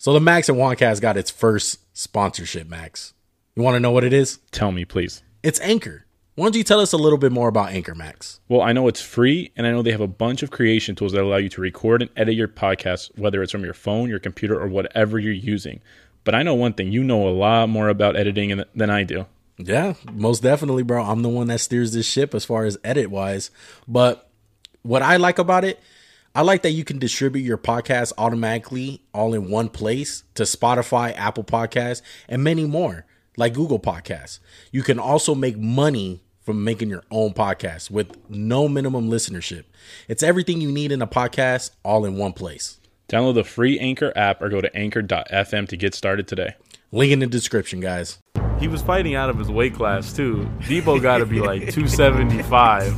So the Max and Juancast got its first sponsorship, Max. You want to know what it is? Tell me, please. It's Anchor. Why don't you tell us a little bit more about Anchor, Max? Well, I know it's free, and I know they have a bunch of creation tools that allow you to record and edit your podcast, whether it's from your phone, your computer, or whatever you're using. But I know one thing you know a lot more about editing than I do. Yeah, most definitely, bro. I'm the one that steers this ship as far as edit wise. But what I like about it, I like that you can distribute your podcast automatically all in one place to Spotify, Apple Podcasts, and many more, like Google Podcasts. You can also make money from making your own podcast with no minimum listenership. It's everything you need in a podcast all in one place. Download the free Anchor app or go to anchor.fm to get started today. Link in the description, guys. He was fighting out of his weight class too. Debo got to be like 275.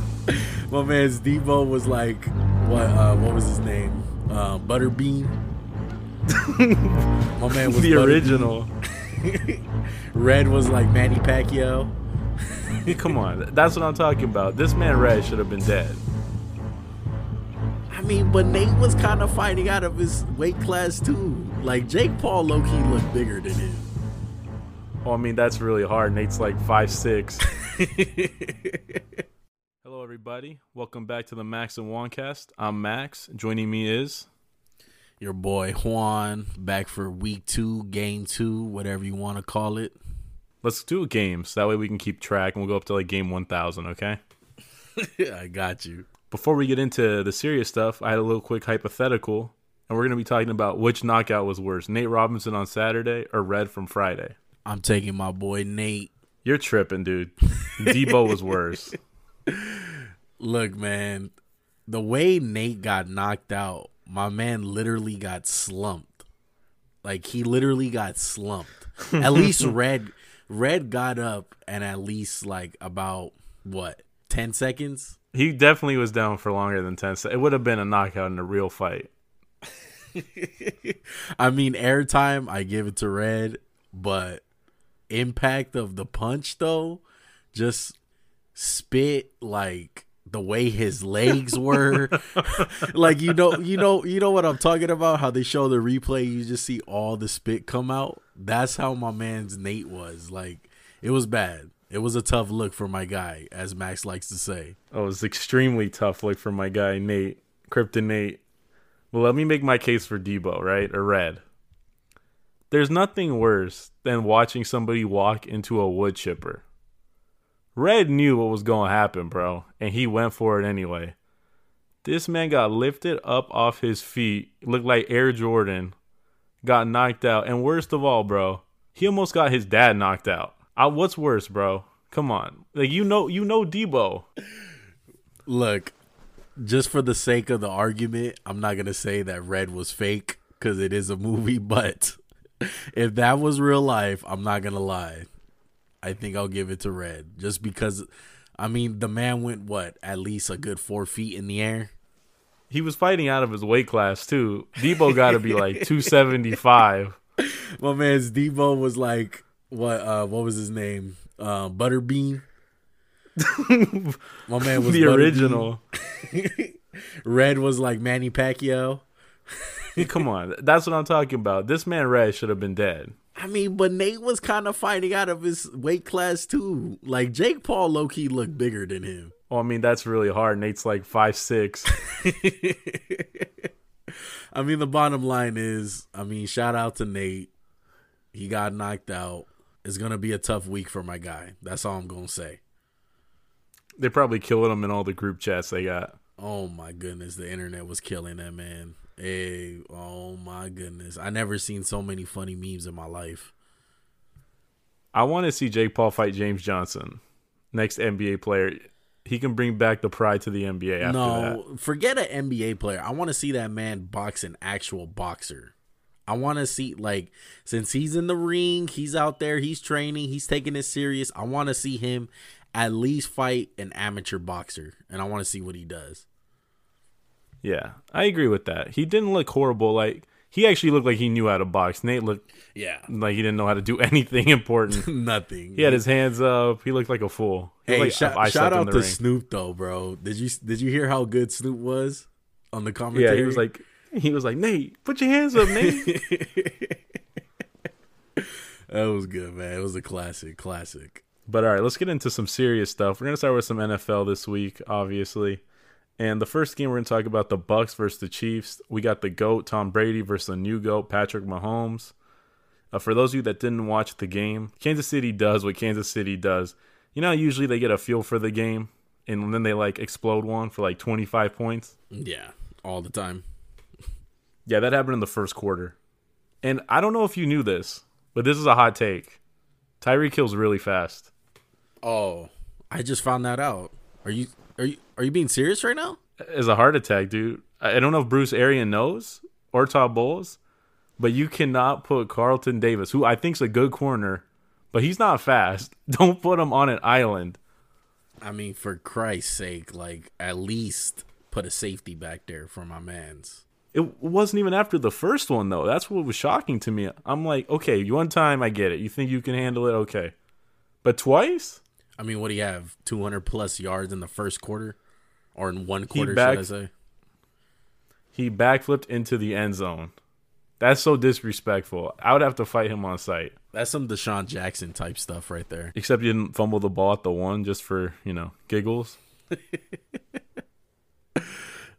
My man's Debo was like, what? Uh, what was his name? Uh, Butterbean. My man was the original. Red was like Manny Pacquiao. Come on, that's what I'm talking about. This man Red should have been dead. I mean, but Nate was kind of fighting out of his weight class too. Like Jake Paul, low key looked bigger than him. Well, I mean that's really hard. Nate's like five six. Hello, everybody. Welcome back to the Max and Juancast. I'm Max. Joining me is your boy Juan, back for week two, game two, whatever you want to call it. Let's do games. That way we can keep track and we'll go up to like game 1000, okay? I got you. Before we get into the serious stuff, I had a little quick hypothetical, and we're going to be talking about which knockout was worse Nate Robinson on Saturday or Red from Friday. I'm taking my boy Nate. You're tripping, dude. Debo was worse. Look, man, the way Nate got knocked out, my man literally got slumped. Like he literally got slumped. At least Red Red got up and at least like about what ten seconds. He definitely was down for longer than ten. seconds. It would have been a knockout in a real fight. I mean, airtime I give it to Red, but impact of the punch though, just spit like the way his legs were. Like you know you know you know what i'm talking about? How they show the replay you just see all the spit come out? That's how my man's nate was. Like it was bad. It was a tough look for my guy as max likes to say. Oh it was extremely tough look for my guy nate krypton nate well let me make my case for debo right? Or red there's nothing worse than watching somebody walk into a wood chipper Red knew what was going to happen, bro, and he went for it anyway. This man got lifted up off his feet, looked like Air Jordan, got knocked out, and worst of all, bro, he almost got his dad knocked out. I, what's worse, bro? Come on, like you know, you know Debo. Look, just for the sake of the argument, I'm not gonna say that Red was fake because it is a movie, but if that was real life, I'm not gonna lie. I think I'll give it to Red just because. I mean, the man went what at least a good four feet in the air. He was fighting out of his weight class too. Debo got to be like two seventy five. My man's Debo was like what? Uh, what was his name? Uh, Butterbean. My man was the original. Red was like Manny Pacquiao. Come on, that's what I'm talking about. This man Red should have been dead. I mean, but Nate was kind of fighting out of his weight class too. Like Jake Paul, low key looked bigger than him. Well, I mean, that's really hard. Nate's like five six. I mean, the bottom line is, I mean, shout out to Nate. He got knocked out. It's gonna be a tough week for my guy. That's all I'm gonna say. They're probably killed him in all the group chats they got. Oh my goodness, the internet was killing that man. Hey, oh my goodness. I never seen so many funny memes in my life. I want to see Jake Paul fight James Johnson, next NBA player. He can bring back the pride to the NBA after no, that. forget an NBA player. I want to see that man box an actual boxer. I want to see like since he's in the ring, he's out there, he's training, he's taking it serious. I want to see him at least fight an amateur boxer, and I want to see what he does. Yeah, I agree with that. He didn't look horrible. Like he actually looked like he knew how to box. Nate looked yeah like he didn't know how to do anything important. Nothing. He had his hands up. He looked like a fool. Hey, like, shout, shout out to ring. Snoop though, bro. Did you did you hear how good Snoop was on the commentary? Yeah, he was like he was like Nate, put your hands up, Nate. That was good, man. It was a classic, classic. But all right, let's get into some serious stuff. We're gonna start with some NFL this week, obviously. And the first game we're gonna talk about the Bucks versus the Chiefs. We got the GOAT Tom Brady versus the new GOAT Patrick Mahomes. Uh, for those of you that didn't watch the game, Kansas City does what Kansas City does. You know, usually they get a feel for the game and then they like explode one for like 25 points. Yeah, all the time. Yeah, that happened in the first quarter. And I don't know if you knew this, but this is a hot take. Tyreek Hill's really fast. Oh, I just found that out. Are you are you are you being serious right now? As a heart attack, dude. I don't know if Bruce Arian knows or Todd Bowles, but you cannot put Carlton Davis, who I think's a good corner, but he's not fast. Don't put him on an island. I mean, for Christ's sake, like at least put a safety back there for my man's. It wasn't even after the first one though. That's what was shocking to me. I'm like, okay, one time I get it. You think you can handle it, okay, but twice. I mean, what do you have? 200 plus yards in the first quarter, or in one quarter? back- should I say? He backflipped into the end zone. That's so disrespectful. I would have to fight him on site. That's some DeSean Jackson type stuff right there. Except you didn't fumble the ball at the one just for, you know, giggles.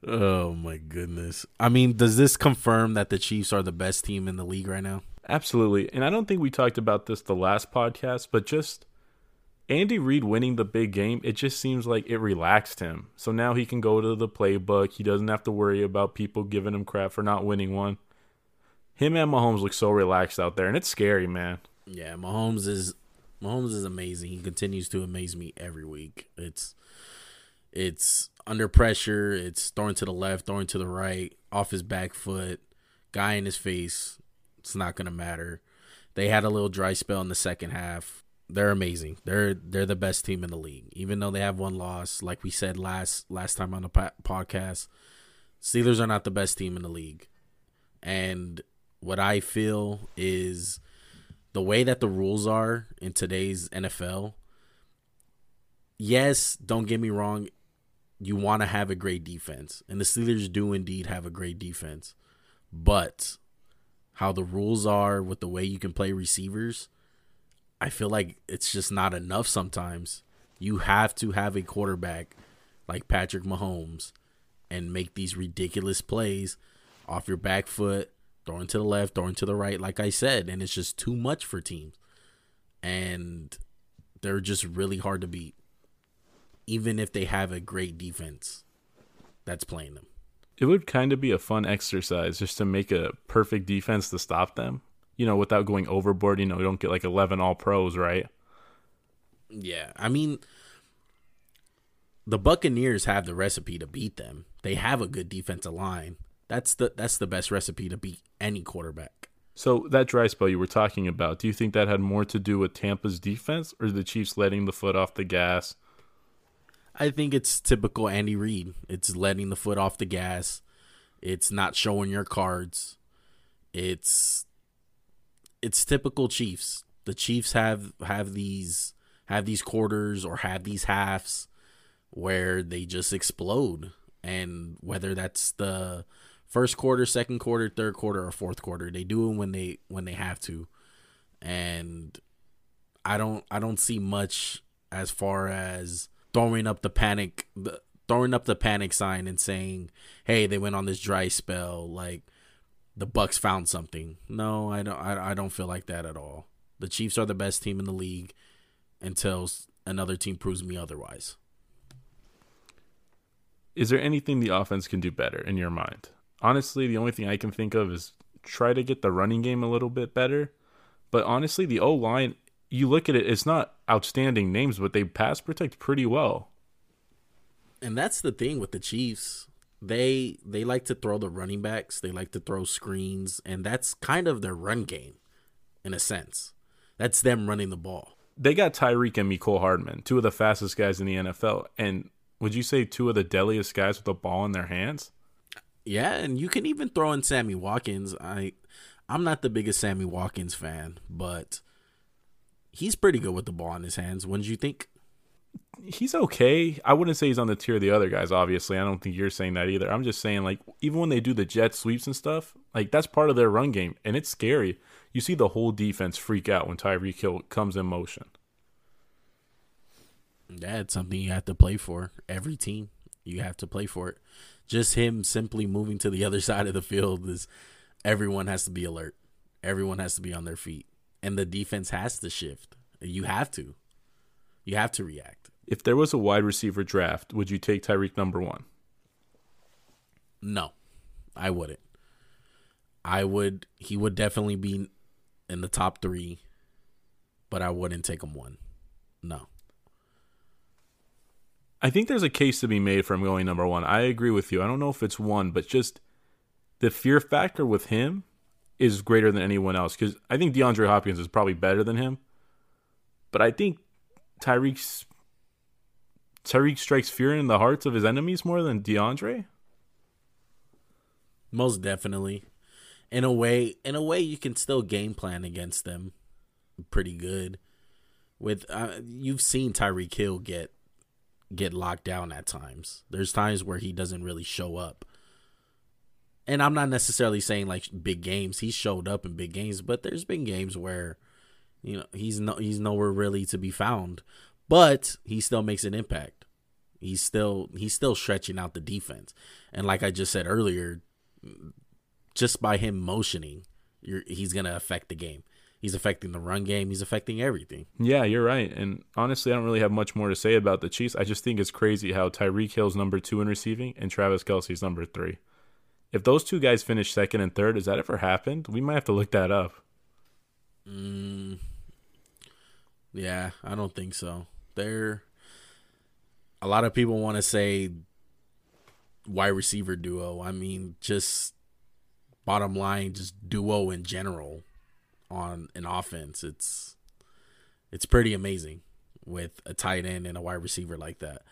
Oh my goodness. I mean, does this confirm that the Chiefs are the best team in the league right now? Absolutely. And I don't think we talked about this the last podcast, but just Andy Reid winning the big game, it just seems like it relaxed him. So now he can go to the playbook. He doesn't have to worry about people giving him crap for not winning one. Him and Mahomes look so relaxed out there, and it's scary, man. Yeah, Mahomes is Mahomes is amazing. He continues to amaze me every week. It's it's under pressure, it's throwing to the left, throwing to the right, off his back foot, guy in his face. It's not gonna matter. They had a little dry spell in the second half. They're amazing. They're they're the best team in the league, even though they have one loss. Like we said last last time on the po- podcast, Steelers are not the best team in the league. And what I feel is the way that the rules are in today's NFL. Yes, don't get me wrong. You want to have a great defense, and the Steelers do indeed have a great defense. But how the rules are with the way you can play receivers, I feel like it's just not enough sometimes. You have to have a quarterback like Patrick Mahomes and make these ridiculous plays off your back foot, throwing to the left, throwing to the right, like I said, and it's just too much for teams. And they're just really hard to beat. Even if they have a great defense that's playing them. It would kind of be a fun exercise just to make a perfect defense to stop them. You know, without going overboard. You know, you don't get like 11 all pros, right? Yeah, I mean, the Buccaneers have the recipe to beat them. They have a good defensive line. That's the that's the best recipe to beat any quarterback. So that dry spell you were talking about, do you think that had more to do with Tampa's defense or the Chiefs letting the foot off the gas? I think it's typical Andy Reid. It's letting the foot off the gas. It's not showing your cards. It's it's typical Chiefs. The Chiefs have have these have these quarters or have these halves where they just explode and whether that's the first quarter, second quarter, third quarter or fourth quarter, they do it when they when they have to. And I don't I don't see much as far as throwing up the panic the, throwing up the panic sign and saying, "Hey, they went on this dry spell like the Bucks found something." No, I don't I, I don't feel like that at all. The Chiefs are the best team in the league until another team proves me otherwise. Is there anything the offense can do better in your mind? Honestly, the only thing I can think of is try to get the running game a little bit better. But honestly, the O line, you look at it, it's not outstanding names, but they pass protect pretty well. And that's the thing with the Chiefs. They they like to throw the running backs, they like to throw screens, and that's kind of their run game in a sense. That's them running the ball. They got Tyreek and Mecole Hardman, two of the fastest guys in the NFL. And would you say two of the deadliest guys with the ball in their hands? Yeah, and you can even throw in Sammy Watkins. I I'm not the biggest Sammy Watkins fan, but he's pretty good with the ball in his hands. Did you think? He's okay. I wouldn't say he's on the tier of the other guys. Obviously, I don't think you're saying that either. I'm just saying like even when they do the jet sweeps and stuff, like that's part of their run game, and it's scary. You see the whole defense freak out when Tyreek Hill comes in motion. That's something you have to play for. Every team, you have to play for it. Just him simply moving to the other side of the field is everyone has to be alert. Everyone has to be on their feet. And the defense has to shift. You have to. You have to react. If there was a wide receiver draft, would you take Tyreek number one? No, I wouldn't. I would. He would definitely be in the top three, but I wouldn't take him one. No. I think there's a case to be made for him going number one. I agree with you. I don't know if it's one, but just the fear factor with him is greater than anyone else because I think DeAndre Hopkins is probably better than him. But I think Tyreek's Tyreek strikes fear in the hearts of his enemies more than DeAndre. Most definitely. In a way, in a way, you can still game plan against them pretty good. With uh, you've seen Tyreek Hill get get locked down at times. There's times where he doesn't really show up. And I'm not necessarily saying like big games. He showed up in big games, but there's been games where you know he's no he's nowhere really to be found. But he still makes an impact. He's still he's still stretching out the defense. And like I just said earlier, just by him motioning, he's gonna affect the game. He's affecting the run game. He's affecting everything. Yeah, you're right. And honestly, I don't really have much more to say about the Chiefs. I just think it's crazy how Tyreek Hill's number two in receiving and Travis Kelce's number three. If those two guys finish second and third, has that ever happened? We might have to look that up. Mm, yeah, I don't think so. They're a lot of people want to say wide receiver duo. I mean, just bottom line, just duo in general on an offense. It's it's pretty amazing with a tight end and a wide receiver like that.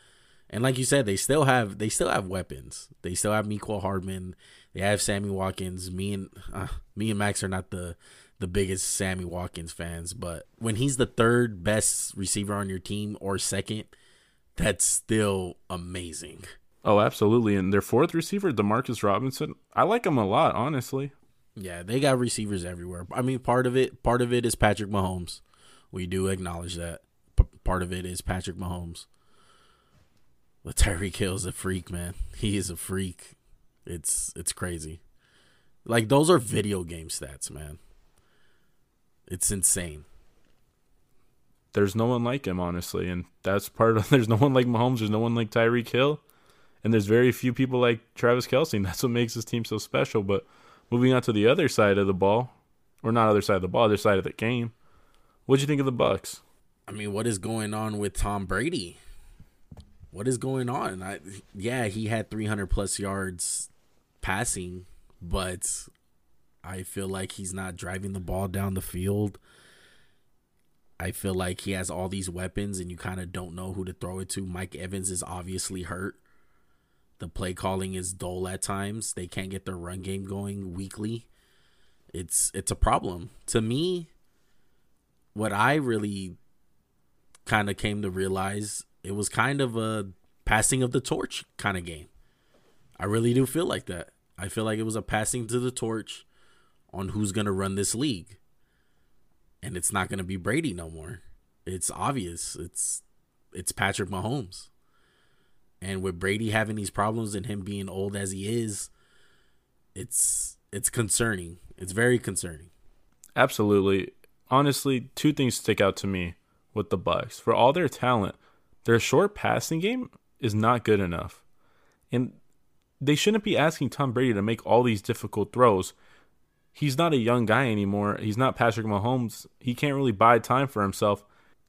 And like you said, they still have they still have weapons. They still have Mecole Hardman. They have Sammy Watkins. Me and uh, me and Max are not the the biggest Sammy Watkins fans, but when he's the third best receiver on your team or second, that's still amazing. Oh, absolutely. And their fourth receiver, Demarcus Robinson, I like him a lot, honestly. Yeah, they got receivers everywhere. I mean, part of it, part of it is Patrick Mahomes. We do acknowledge that. P- part of it is Patrick Mahomes. But Tyreek Hill's a freak, man. He is a freak. It's it's crazy. Like those are video game stats, man. It's insane. There's no one like him, honestly, and that's part of. There's no one like Mahomes. There's no one like Tyreek Hill, and there's very few people like Travis Kelce. And that's what makes this team so special. But moving on to the other side of the ball, or not other side of the ball, other side of the game. What'd you think of the Bucks? I mean, what is going on with Tom Brady? What is going on? I, yeah, he had 300 plus yards passing, but I feel like he's not driving the ball down the field. I feel like he has all these weapons and you kind of don't know who to throw it to. Mike Evans is obviously hurt. The play calling is dull at times. They can't get their run game going weekly. It's it's a problem. To me, what I really kind of came to realize, it was kind of a passing of the torch kind of game. I really do feel like that. I feel like it was a passing to the torch on who's going to run this league. And it's not going to be Brady no more. It's obvious. It's it's Patrick Mahomes. And with Brady having these problems and him being old as he is, it's it's concerning. It's very concerning. Absolutely. Honestly, two things stick out to me with the Bucks. For all their talent, their short passing game is not good enough. And they shouldn't be asking Tom Brady to make all these difficult throws he's not a young guy anymore. He's not Patrick Mahomes. He can't really buy time for himself.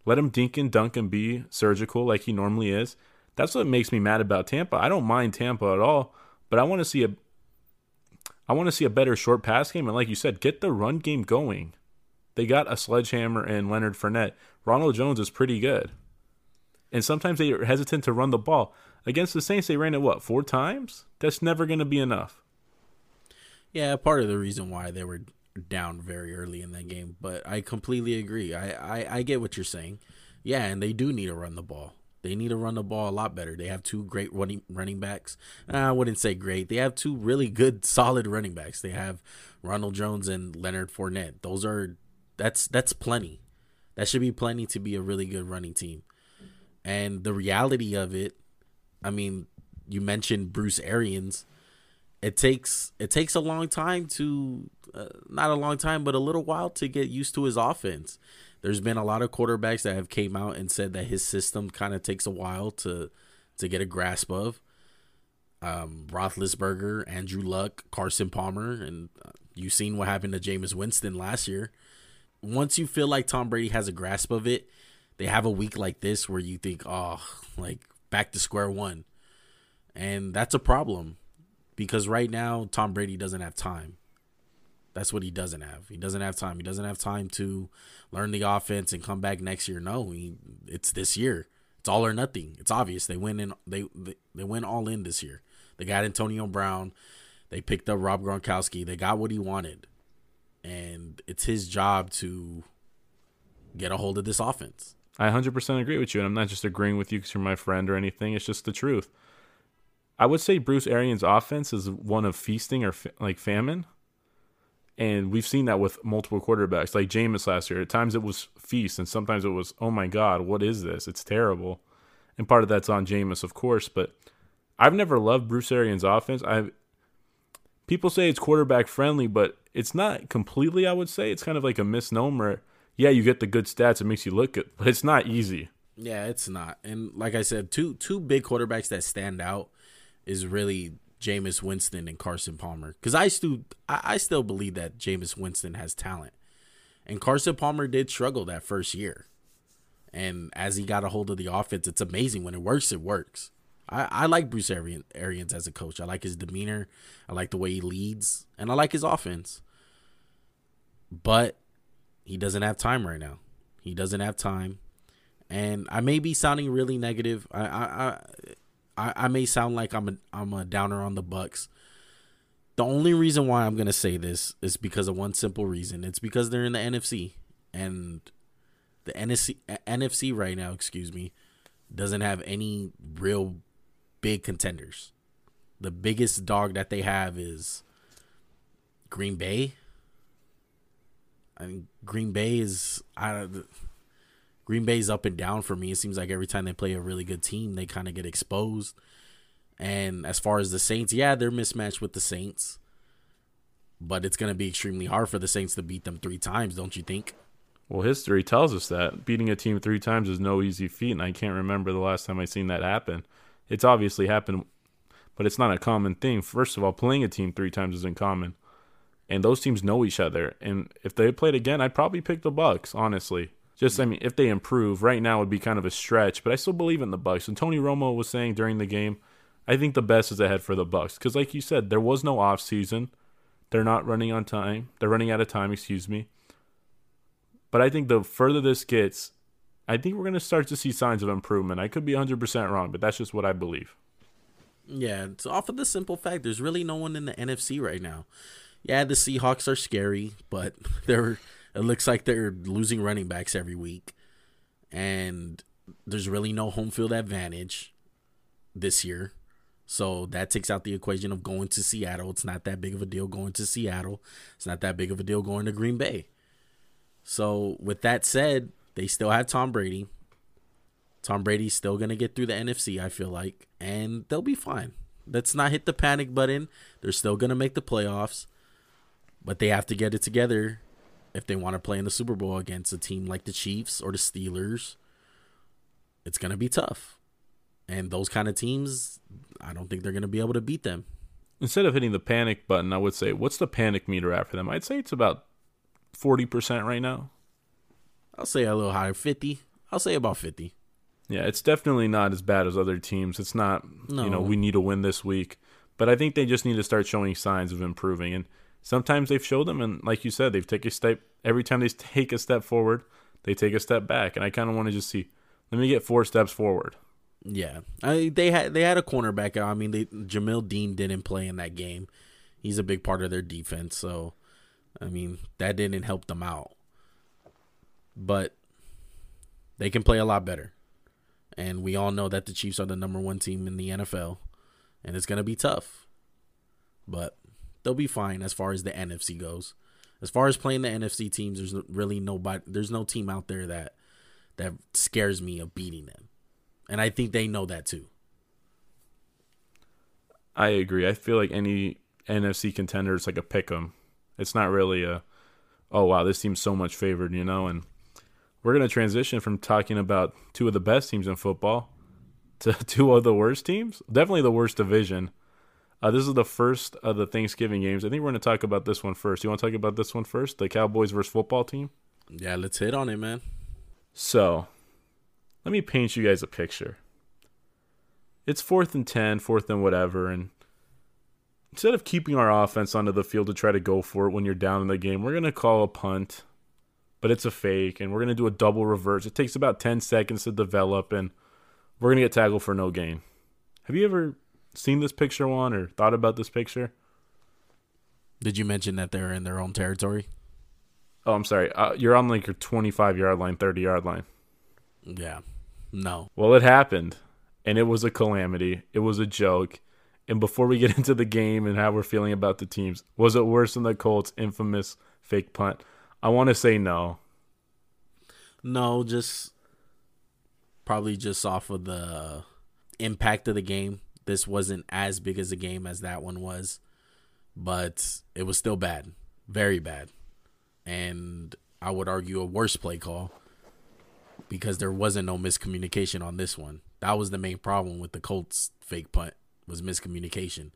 Let him dink and dunk and be surgical like he normally is. That's what makes me mad about Tampa. I don't mind Tampa at all, but I want to see a I want to see a better short pass game and like you said, get the run game going. They got a sledgehammer in Leonard Fournette. Ronald Jones is pretty good. And sometimes they are hesitant to run the ball. Against the Saints, they ran it what, four times? That's never to be enough. Yeah, part of the reason why they were down very early in that game, but I completely agree. I, I, I get what you're saying. Yeah, and they do need to run the ball. They need to run the ball a lot better. They have two great running running backs. Uh, I wouldn't say great. They have two really good, solid running backs. They have Ronald Jones and Leonard Fournette. Those are that's that's plenty. That should be plenty to be a really good running team. And the reality of it, I mean, you mentioned Bruce Arians. It takes it takes a long time to uh, not a long time, but a little while to get used to his offense. There's been a lot of quarterbacks that have came out and said that his system kind of takes a while to to get a grasp of. Um, Roethlisberger, Andrew Luck, Carson Palmer, and uh, you've seen what happened to Jameis Winston last year. Once you feel like Tom Brady has a grasp of it, they have a week like this where you think, oh, like back to square one. And that's a problem because right now, Tom Brady doesn't have time. That's what he doesn't have. He doesn't have time. He doesn't have time to learn the offense and come back next year. No, he, it's this year. It's all or nothing. It's obvious. They went in. They, they they went all in this year. They got Antonio Brown. They picked up Rob Gronkowski. They got what he wanted, and it's his job to get a hold of this offense. I 100% agree with you, and I'm not just agreeing with you because you're my friend or anything. It's just the truth. I would say Bruce Arians' offense is one of feasting or fa- like famine. And we've seen that with multiple quarterbacks, like Jameis last year. At times it was feast, and sometimes it was, oh my God, what is this? It's terrible. And part of that's on Jameis, of course. But I've never loved Bruce Arians' offense. I people say it's quarterback friendly, but it's not completely. I would say it's kind of like a misnomer. Yeah, you get the good stats; it makes you look good, but it's not easy. Yeah, it's not. And like I said, two two big quarterbacks that stand out is really Jameis Winston and Carson Palmer. Because I still I, I still believe that Jameis Winston has talent, and Carson Palmer did struggle that first year. And as he got a hold of the offense, it's amazing when it works. It works. I, I like Bruce Arian, Arians as a coach. I like his demeanor. I like the way he leads, and I like his offense. But he doesn't have time right now. He doesn't have time, and I may be sounding really negative. I I I, I may sound like I'm a I'm a downer on the Bucks. The only reason why I'm gonna say this is because of one simple reason. It's because they're in the NFC, and the NFC NFC right now, excuse me, doesn't have any real big contenders. The biggest dog that they have is Green Bay. I mean, Green Bay is I Green Bay's up and down for me. It seems like every time they play a really good team, they kind of get exposed. And as far as the Saints, yeah, they're mismatched with the Saints. But it's going to be extremely hard for the Saints to beat them three times, don't you think? Well, history tells us that beating a team three times is no easy feat, and I can't remember the last time I seen that happen. It's obviously happened, but it's not a common thing. First of all, playing a team three times isn't common, and those teams know each other. And if they played again, I'd probably pick the Bucks. Honestly, just I mean, if they improve, right now would be kind of a stretch, but I still believe in the Bucks. And Tony Romo was saying during the game, I think the best is ahead for the Bucks because, like you said, there was no off season. They're not running on time. They're running out of time. Excuse me. But I think the further this gets, I think we're going to start to see signs of improvement. I could be 100% wrong, but that's just what I believe. Yeah, it's off of the simple fact there's really no one in the NFC right now. Yeah, the Seahawks are scary, but they're it looks like they're losing running backs every week. And there's really no home field advantage this year. So that takes out the equation of going to Seattle. It's not that big of a deal going to Seattle. It's not that big of a deal going to Green Bay. So, with that said, they still have Tom Brady. Tom Brady's still going to get through the NFC, I feel like, and they'll be fine. Let's not hit the panic button. They're still going to make the playoffs, but they have to get it together if they want to play in the Super Bowl against a team like the Chiefs or the Steelers. It's going to be tough. And those kind of teams, I don't think they're going to be able to beat them. Instead of hitting the panic button, I would say, what's the panic meter after them? I'd say it's about 40% right now. I'll say a little higher, 50. I'll say about 50. Yeah, it's definitely not as bad as other teams. It's not, No. you know, we need to win this week. But I think they just need to start showing signs of improving. And sometimes they've showed them. And like you said, they've taken a step. Every time they take a step forward, they take a step back. And I kind of want to just see, let me get four steps forward. Yeah, I, they had they had a cornerback. I mean, they, Jamel Dean didn't play in that game. He's a big part of their defense, so I mean that didn't help them out. But they can play a lot better, And we all know that the Chiefs are the number one team in the NFL. And it's going to be tough. But they'll be fine as far as the NFC goes. As far as playing the NFC teams, there's really nobody there's no team out there that that scares me of beating them. And I think they know that too. I agree. I feel like any NFC contender is like a pick 'em. It's not really a oh wow, this team's so much favored, you know, and we're to transition from talking about two of the best teams in football to two of the worst teams. Definitely the worst division. Uh, this is the first of the Thanksgiving games. I think we're going to talk about this one first. You want to talk about this one first? The Cowboys versus football team? Yeah, let's hit on it, man. So, let me paint you guys a picture. It's fourth and 10, fourth and whatever, and instead of keeping our offense onto the field to try to go for it when you're down in the game, we're going to call a punt, but it's a fake, and we're going to do a double reverse. It takes about 10 seconds to develop, and we're going to get tackled for no gain. Have you ever seen this picture, one or thought about this picture? Did you mention that they're in their own territory? Oh, I'm sorry. Uh, you're on like your 25 yard line, 30 yard line. Yeah. No. Well, it happened, and it was a calamity. It was a joke. And before we get into the game and how we're feeling about the teams, was it worse than the Colts' infamous fake punt? I want to say no. No, just probably just off of the impact of the game. This wasn't as big as a game as that one was, but it was still bad, very bad. And I would argue a worse play call because there wasn't no miscommunication on this one. That was the main problem with the Colts fake punt was miscommunication.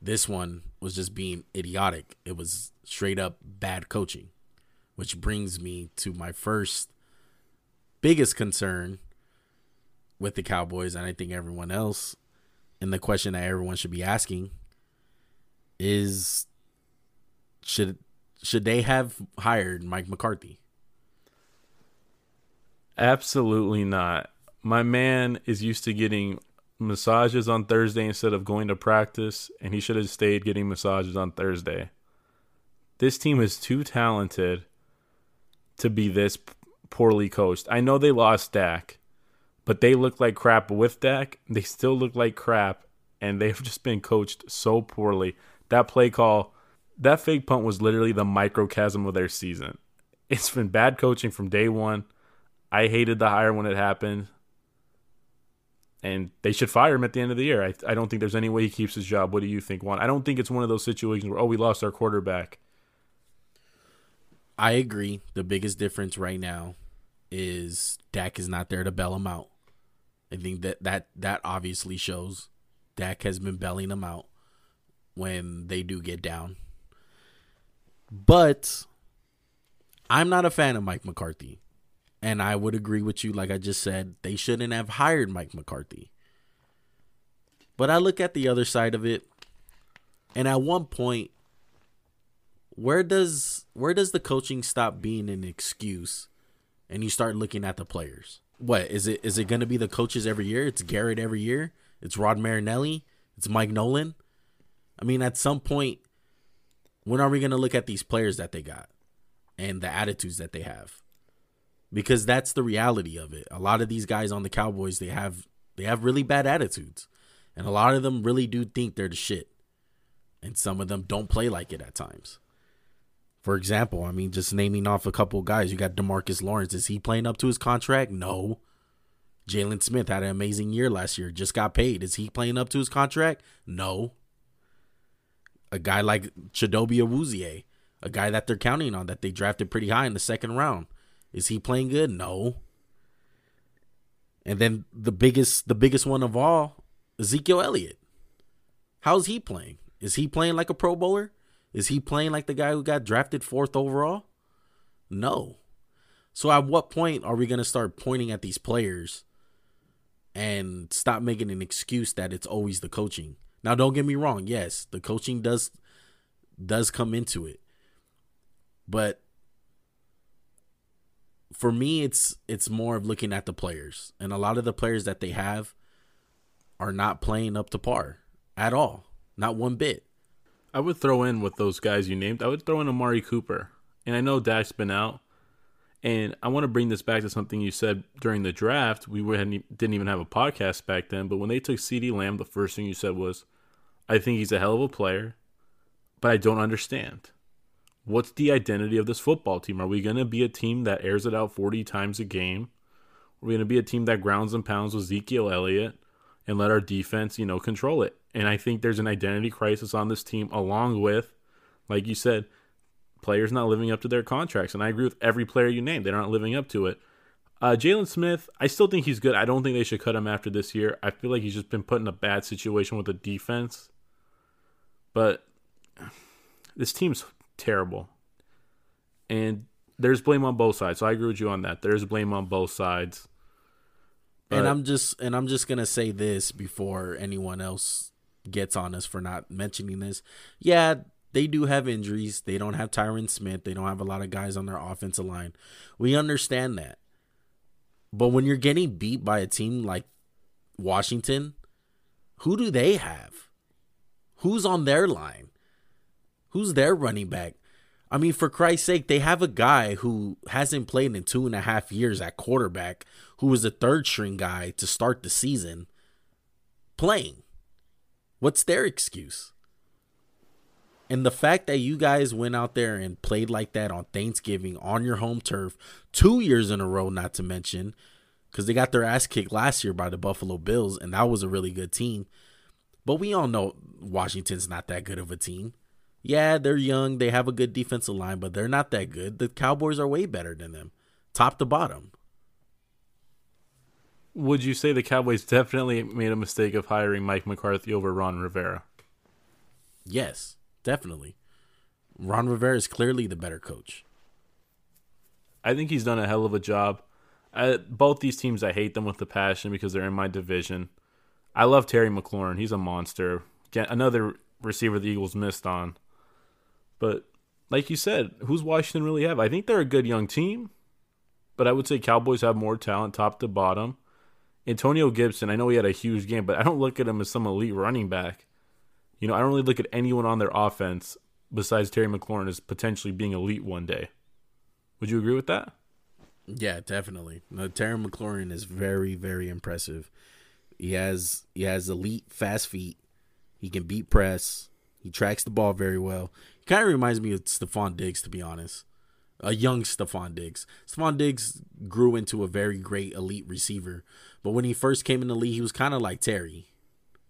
This one was just being idiotic. It was straight up bad coaching, which brings me to my first biggest concern with the Cowboys and I think everyone else and the question that everyone should be asking is should should they have hired Mike McCarthy? Absolutely not. My man is used to getting massages on Thursday instead of going to practice, and he should have stayed getting massages on Thursday. This team is too talented to be this poorly coached. I know they lost Dak, but they look like crap with Dak. They still look like crap, and they've just been coached so poorly. That play call, that fake punt was literally the microcosm of their season. It's been bad coaching from day one. I hated the hire when it happened. And they should fire him at the end of the year. I, I don't think there's any way he keeps his job. What do you think, Juan? I don't think it's one of those situations where, oh, we lost our quarterback. I agree. The biggest difference right now is Dak is not there to bail him out. I think that that that obviously shows Dak has been bailing them out when they do get down. But I'm not a fan of Mike McCarthy. And I would agree with you like I just said, they shouldn't have hired Mike McCarthy. But I look at the other side of it and at one point where does where does the coaching stop being an excuse and you start looking at the players? What is it? Is it going to be the coaches every year? It's Garrett every year. It's Rod Marinelli. It's Mike Nolan. I mean, at some point, when are we going to look at these players that they got and the attitudes that they have? Because that's the reality of it. A lot of these guys on the Cowboys, they have they have really bad attitudes, and a lot of them really do think they're the shit, and some of them don't play like it at times. For example, I mean, just naming off a couple guys, you got Demarcus Lawrence. Is he playing up to his contract? No. Jaylon Smith had an amazing year last year, just got paid. Is he playing up to his contract? No. A guy like Chidobe Awuzie, a guy that they're counting on, that they drafted pretty high in the second round. Is he playing good? No. And then the biggest the biggest one of all, Ezekiel Elliott. How's he playing? Is he playing like a pro bowler? Is he playing like the guy who got drafted fourth overall? No. So at what point are we going to start pointing at these players and stop making an excuse that it's always the coaching? Now don't get me wrong, yes, the coaching does does come into it. But for me it's it's more of looking at the players. And a lot of the players that they have are not playing up to par at all. Not one bit. I would throw in with those guys you named. I would throw in Amari Cooper, and I know Dak's been out, And I want to bring this back to something you said during the draft. We didn't even have a podcast back then, but when they took CeeDee Lamb, the first thing you said was, I think he's a hell of a player, but I don't understand. What's the identity of this football team? Are we going to be a team that airs it out 40 times a game? Are we going to be a team that grounds and pounds with Ezekiel Elliott and let our defense, you know, control it? And I think there's an identity crisis on this team, along with, like you said, players not living up to their contracts. And I agree with every player you named. They're not living up to it. Uh, Jaylon Smith, I still think he's good. I don't think they should cut him after this year. I feel like he's just been put in a bad situation with the defense. But this team's terrible. And there's blame on both sides. So I agree with you on that. There's blame on both sides. But, and I'm just and I'm just gonna say this before anyone else gets on us for not mentioning this. Yeah, they do have injuries. They don't have Tyron Smith. They don't have a lot of guys on their offensive line. We understand that. But when you're getting beat by a team like Washington, who do they have? Who's on their line? Who's their running back? I mean, for Christ's sake, they have a guy who hasn't played in two and a half years at quarterback, who was a third string guy to start the season, playing. What's their excuse? And the fact that you guys went out there and played like that on Thanksgiving on your home turf, two years in a row, not to mention, because they got their ass kicked last year by the Buffalo Bills, and that was a really good team. But we all know Washington's not that good of a team. Yeah, they're young. They have a good defensive line, but they're not that good. The Cowboys are way better than them, top to bottom. Would you say the Cowboys definitely made a mistake of hiring Mike McCarthy over Ron Rivera? Yes, definitely. Ron Rivera is clearly the better coach. I think he's done a hell of a job. I, both these teams, I hate them with a passion because they're in my division. I love Terry McLaurin. He's a monster. Another receiver the Eagles missed on. But like you said, who's Washington really have? I think they're a good young team, but I would say Cowboys have more talent top to bottom. Antonio Gibson, I know he had a huge game, but I don't look at him as some elite running back. You know, I don't really look at anyone on their offense besides Terry McLaurin as potentially being elite one day. Would you agree with that? Yeah, definitely. No, Terry McLaurin is very, very impressive. He has he has elite fast feet. He can beat press. He tracks the ball very well. He kind of reminds me of Stefon Diggs, to be honest. A young Stefon Diggs. Stefon Diggs grew into a very great elite receiver. But when he first came in the league, he was kind of like Terry,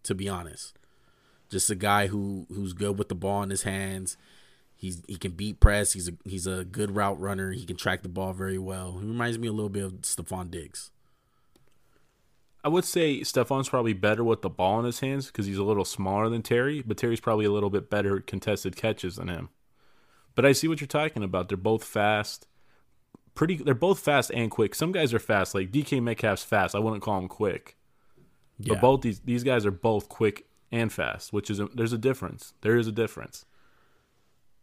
to be honest. Just a guy who who's good with the ball in his hands. He's he can beat press. He's a he's a good route runner. He can track the ball very well. He reminds me a little bit of Stefon Diggs. I would say Stefon's probably better with the ball in his hands because he's a little smaller than Terry, but Terry's probably a little bit better contested catches than him. But I see what you're talking about. They're both fast. Pretty they're both fast and quick. Some guys are fast, like DK Metcalf's fast. I wouldn't call him quick. Yeah. But both these these guys are both quick and fast, which is a, there's a difference. There is a difference.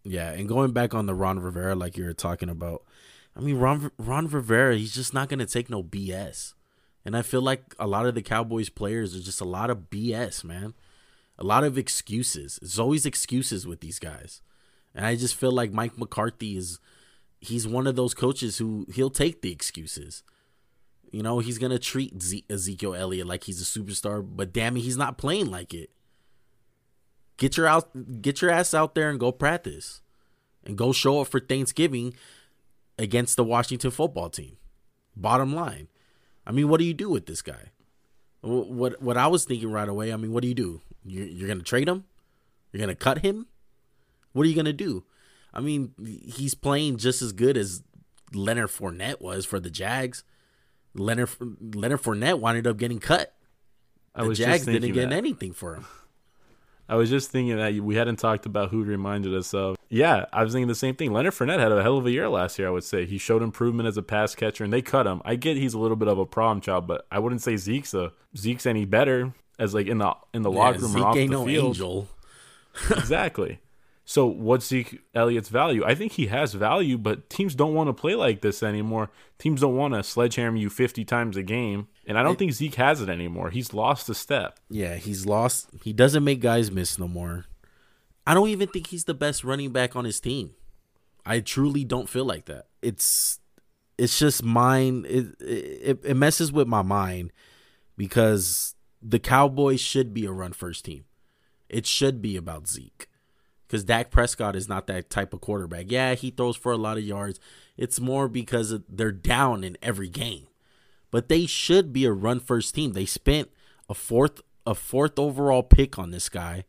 Yeah, and going back on the Ron Rivera like you were talking about, I mean Ron Ron Rivera, he's just not gonna take no BS. And I feel like a lot of the Cowboys players are just a lot of BS, man. A lot of excuses. There's always excuses with these guys. And I just feel like Mike McCarthy is he's one of those coaches who he'll take the excuses. You know, he's going to treat Ezekiel Elliott like he's a superstar, but damn it, he's not playing like it. Get your out get your ass out there and go practice. And go show up for Thanksgiving against the Washington football team. Bottom line. I mean, what do you do with this guy? What what I was thinking right away. I mean, what do you do? You're, you're gonna trade him? You're gonna cut him? What are you gonna do? I mean, he's playing just as good as Leonard Fournette was for the Jags. Leonard Leonard Fournette wound up getting cut. The Jags didn't get that. anything for him. I was just thinking that we hadn't talked about who reminded us of. Yeah, I was thinking the same thing. Leonard Fournette had a hell of a year last year. I would say he showed improvement as a pass catcher, and they cut him. I get he's a little bit of a problem child, but I wouldn't say Zeke's a Zeke's any better as like in the in the yeah, locker room Zeke or off the no field. Angel. exactly. So what's Zeke Elliott's value? I think he has value, but teams don't want to play like this anymore. Teams don't want to sledgehammer you 50 times a game. And I don't think Zeke has it anymore. He's lost a step. Yeah, he's lost. He doesn't make guys miss no more. I don't even think he's the best running back on his team. I truly don't feel like that. It's it's just mind it, it it messes with my mind because the Cowboys should be a run first team. It should be about Zeke. Because Dak Prescott is not that type of quarterback. Yeah, he throws for a lot of yards. It's more because they're down in every game. But they should be a run first team. They spent a fourth a fourth overall pick on this guy.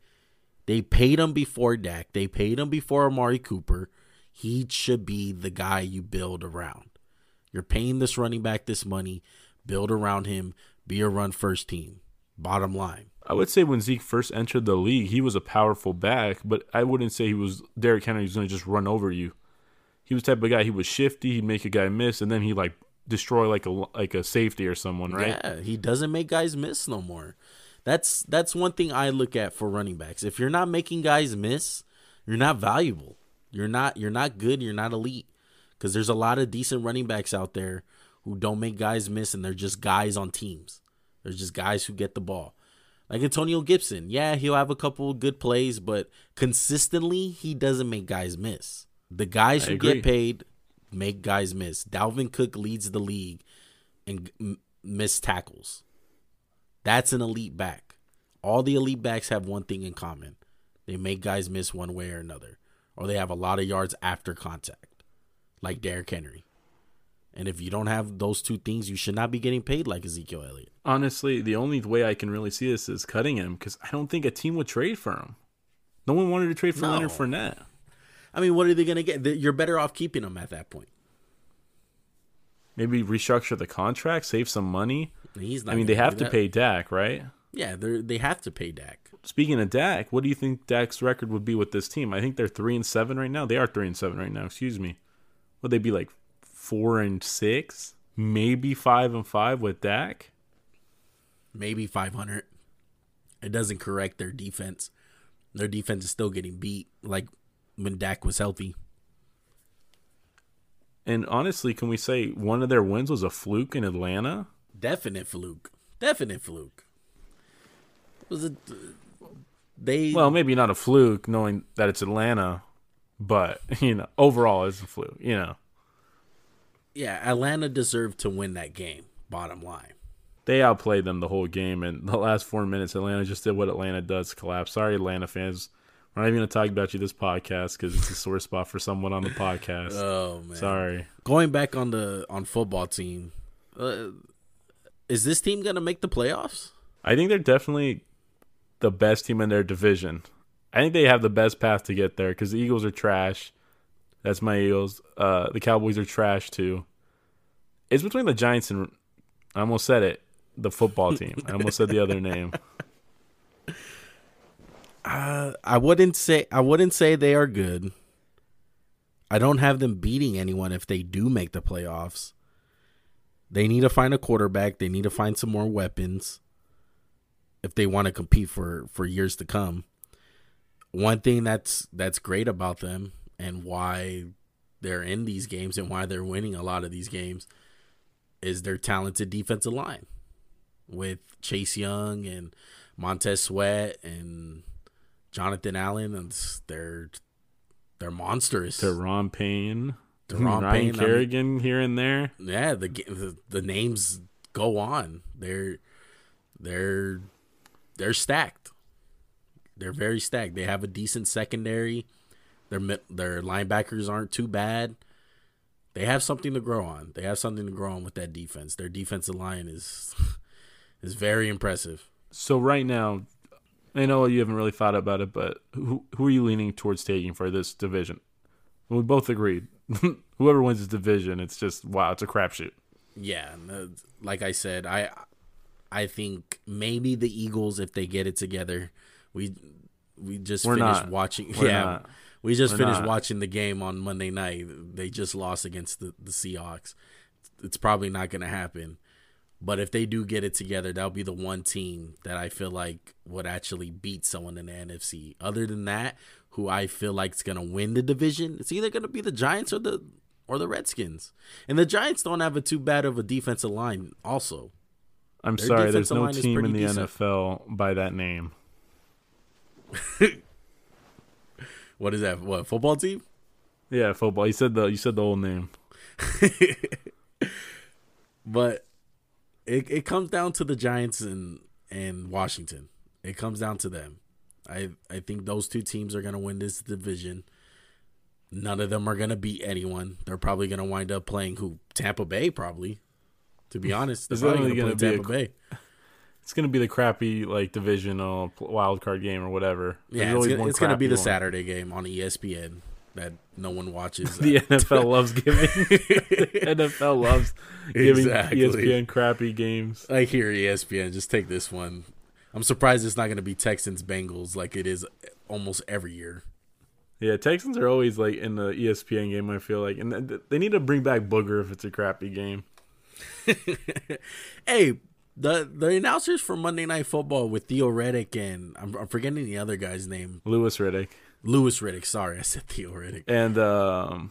They paid him before Dak. They paid him before Amari Cooper. He should be the guy you build around. You're paying this running back this money. Build around him. Be a run first team. Bottom line. I would say when Zeke first entered the league, he was a powerful back, but I wouldn't say he was Derrick Henry was going to just run over you. He was type of guy. He was shifty. He'd make a guy miss, and then he like destroy like a like a safety or someone, right? Yeah, he doesn't make guys miss no more. That's that's one thing I look at for running backs. If you're not making guys miss, you're not valuable. You're not you're not good. You're not elite. Because there's a lot of decent running backs out there who don't make guys miss, and they're just guys on teams. They're just guys who get the ball. Like Antonio Gibson, yeah, he'll have a couple good plays, but consistently he doesn't make guys miss. The guys I who agree. get paid make guys miss. Dalvin Cook leads the league in m- missed tackles. That's an elite back. All the elite backs have one thing in common: they make guys miss one way or another, or they have a lot of yards after contact, like Derrick Henry. And if you don't have those two things, you should not be getting paid like Ezekiel Elliott. Honestly, the only way I can really see this is cutting him because I don't think a team would trade for him. No one wanted to trade for No. Leonard Fournette. I mean, what are they going to get? You're better off keeping him at that point. Maybe restructure the contract, save some money. He's not. I mean, they have to that. pay Dak, right? Yeah, they they have to pay Dak. Speaking of Dak, what do you think Dak's record would be with this team? I think they're three and seven right now. They are three and seven right now. Excuse me. Would they be like four and six? Maybe five and five with Dak. maybe 500. It doesn't correct their defense. Their defense is still getting beat, like when Dak was healthy. And honestly, can we say one of their wins was a fluke in Atlanta? Definite fluke. Definite fluke. It was a they Well, maybe not a fluke, knowing that it's Atlanta, but you know, overall, it's a fluke. You know, yeah, Atlanta deserved to win that game. Bottom line. they outplayed them the whole game, and the last four minutes, Atlanta just did what Atlanta does: collapse. Sorry, Atlanta fans. We're not even going to talk about you this podcast because it's a sore spot for someone on the podcast. Oh man. Sorry. Going back on the on football team, uh, is this team gonna make the playoffs? I think they're definitely the best team in their division. I think they have the best path to get there because the Eagles are trash. That's my Eagles. Uh, the Cowboys are trash too. It's between the Giants and I almost said it. The football team. I almost said the other name. I wouldn't say I wouldn't say they are good. I don't have them beating anyone if they do make the playoffs. They need to find a quarterback. They need to find some more weapons if they want to compete for for years to come. One thing that's that's great about them and why they're in these games and why they're winning a lot of these games is their talented defensive line with Chase Young and Montez Sweat and Jonathan Allen, and they're they're monsters. To Ron Payne, Deron Ryan Payne, I mean- Kerrigan here and there. yeah, the, the the names go on. They're they're they're stacked. They're very stacked. They have a decent secondary. Their their linebackers aren't too bad. They have something to grow on. They have something to grow on with that defense. Their defensive line is is very impressive. So right now, I know you haven't really thought about it, but who who are you leaning towards taking for this division? We both agreed. Whoever wins this division, it's just wow, it's a crapshoot. Yeah, uh, like I said, I I think maybe the Eagles if they get it together. We we just We're finished not. watching. We're yeah, not. We just We're finished not. watching the game on Monday night. They just lost against the the Seahawks. It's probably not going to happen. But if they do get it together, that'll be the one team that I feel like would actually beat someone in the NFC. Other than that, who I feel like is going to win the division, it's either going to be the Giants or the or the Redskins. And the Giants don't have a too bad of a defensive line also. I'm Their sorry, there's no team in the decent. NFL by that name. What is that? What football team? Yeah, football. You said the you said the whole name. but it it comes down to the Giants and and Washington. It comes down to them. I I think those two teams are gonna win this division. None of them are gonna beat anyone. They're probably gonna wind up playing who Tampa Bay probably. To be honest, they're probably gonna, gonna play be a Tampa Bay. It's gonna be the crappy like divisional wild card game or whatever. There's Yeah, it's, gonna, it's gonna be the one. Saturday game on ESPN that no one watches. The NFL loves giving. NFL loves giving Exactly. ESPN crappy games. I hear E ESPN. Just take this one. I'm surprised it's not going to be Texans Bengals like it is almost every year. Yeah, Texans are always like in the ESPN game. I feel like, and th- they need to bring back Booger if it's a crappy game. Hey, the the announcers for Monday Night Football with Theo Riddick and I'm, I'm forgetting the other guy's name, Louis Riddick Louis Riddick. Sorry, I said Theo Riddick. and um,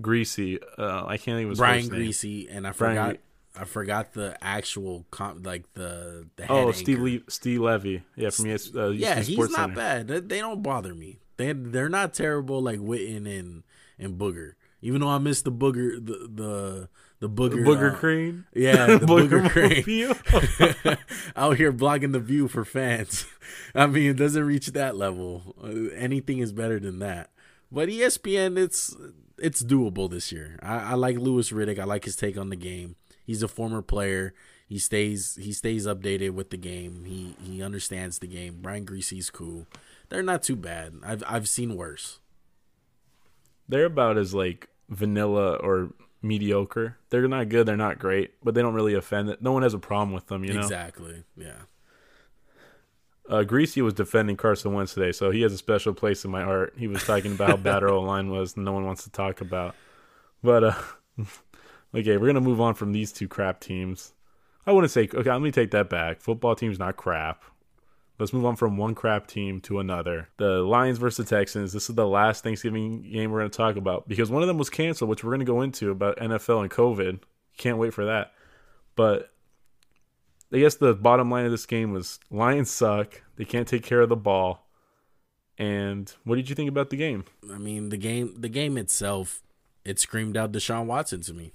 Griese. Uh, I can't even. Brian. Griese, and I Brian forgot. Gre- I forgot the actual com- like the the head Oh. Steve Le- Steve Levy. Yeah, from ES- uh, Yeah, he's not Center. bad. They, they don't bother me. They they're not terrible like Witten and and Booger. Even though I miss the Booger the the the Booger Booger uh, Crane. Yeah, the Booger, Crane. Out here blogging the view for fans. I mean, it doesn't reach that level. Uh, anything is better than that. But ESPN, it's it's doable this year. I, I like Louis Riddick. I like his take on the game. He's a former player. He stays he stays updated with the game. He he understands the game. Brian Griese's cool. They're not too bad. I've I've seen worse. They're about as like vanilla or mediocre. They're not good. They're not great, but they don't really offend it. No one has a problem with them. You know. Exactly. Yeah. Uh, Griese was defending Carson Wentz today, so he has a special place in my heart. He was talking about how bad our line was, no one wants to talk about. But uh, okay, we're gonna move on from these two crap teams. I wouldn't say okay. Let me take that back. Football team's not crap. Let's move on from one crap team to another. The Lions versus the Texans. This is the last Thanksgiving game we're going to talk about because one of them was canceled, which we're going to go into about NFL and COVID. Can't wait for that. But I guess the bottom line of this game was Lions suck. They can't take care of the ball. And what did you think about the game? I mean, the game the game itself, it screamed out Deshaun Watson to me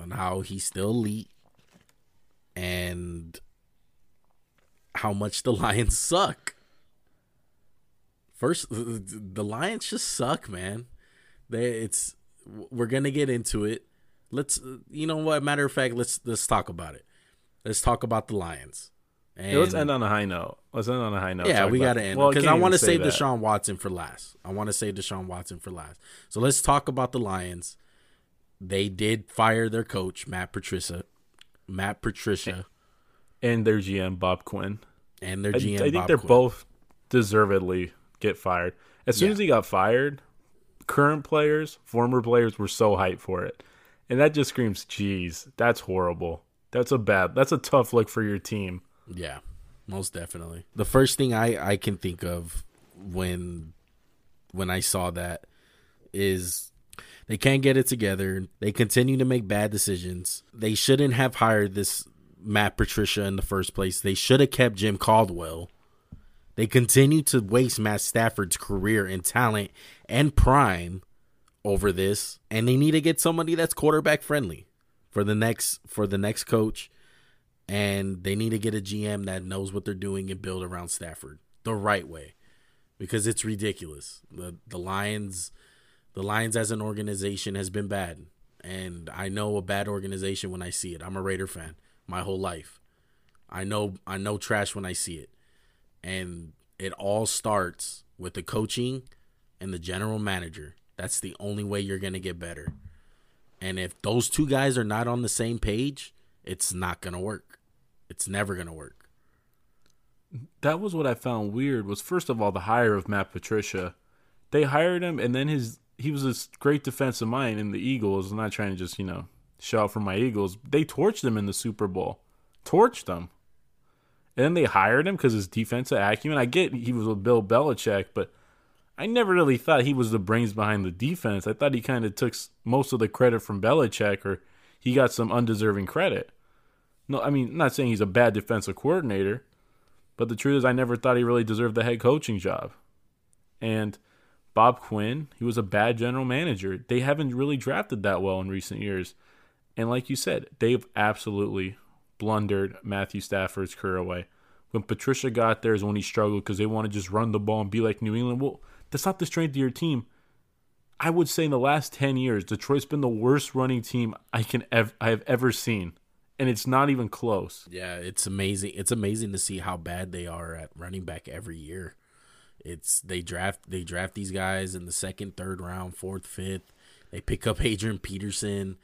on how he's still elite and how much the Lions suck. First, the Lions just suck, man. They it's we're gonna get into it. Let's you know what? Matter of fact, let's let's talk about it. Let's talk about the Lions. And Hey, let's end on a high note. Let's end on a high note. yeah, we got to end because can't I want to save that. Deshaun Watson for last. I want to save Deshaun Watson for last. So let's talk about the Lions. They did fire their coach, Matt Patricia, Matt Patricia, and their GM Bob Quinn. And their I, GM. I think Bob they're Quinn. both deservedly get fired. As soon Yeah. as he got fired, current players, former players were so hyped for it. And that just screams, geez, that's horrible. That's a bad that's a tough look for your team. Yeah, most definitely. The first thing I I can think of when when I saw that is they can't get it together. They continue to make bad decisions. They shouldn't have hired this Matt Patricia in the first place. They should have kept Jim Caldwell. They continue to waste Matt Stafford's career and talent and prime over this, and they need to get somebody that's quarterback friendly for the next for the next coach and they need to get a GM that knows what they're doing and build around Stafford the right way because it's ridiculous. The the Lions the Lions as an organization has been bad and I know a bad organization when I see it. I'm a Raider fan my whole life. I know I know trash when I see it. And it all starts with the coaching and the general manager. That's the only way you're going to get better. And if those two guys are not on the same page, it's not going to work. It's never going to work. That was what I found weird was first of all the hire of Matt Patricia. They hired him and then his he was a great defensive mind in the Eagles. I'm not trying to just, you know, shout for my Eagles. They torched them in the Super Bowl. Torched them, And then they hired him because his defensive acumen. I get he was with Bill Belichick, but I never really thought he was the brains behind the defense. I thought he kind of took most of the credit from Belichick, or he got some undeserving credit. No, I mean, I'm not saying he's a bad defensive coordinator, but the truth is, I never thought he really deserved the head coaching job. And Bob Quinn, he was a bad general manager. They haven't really drafted that well in recent years. And like you said, they've absolutely blundered Matthew Stafford's career away. When Patricia got there is when he struggled because they want to just run the ball and be like New England. Well, that's not the strength of your team. I would say in the last 10 years, Detroit's been the worst running team I can ev- I have ever seen. And it's not even close. Yeah, it's amazing. It's amazing to see how bad they are at running back every year. It's they draft they draft these guys in the second, third round, fourth, fifth. They pick up Adrian Peterson.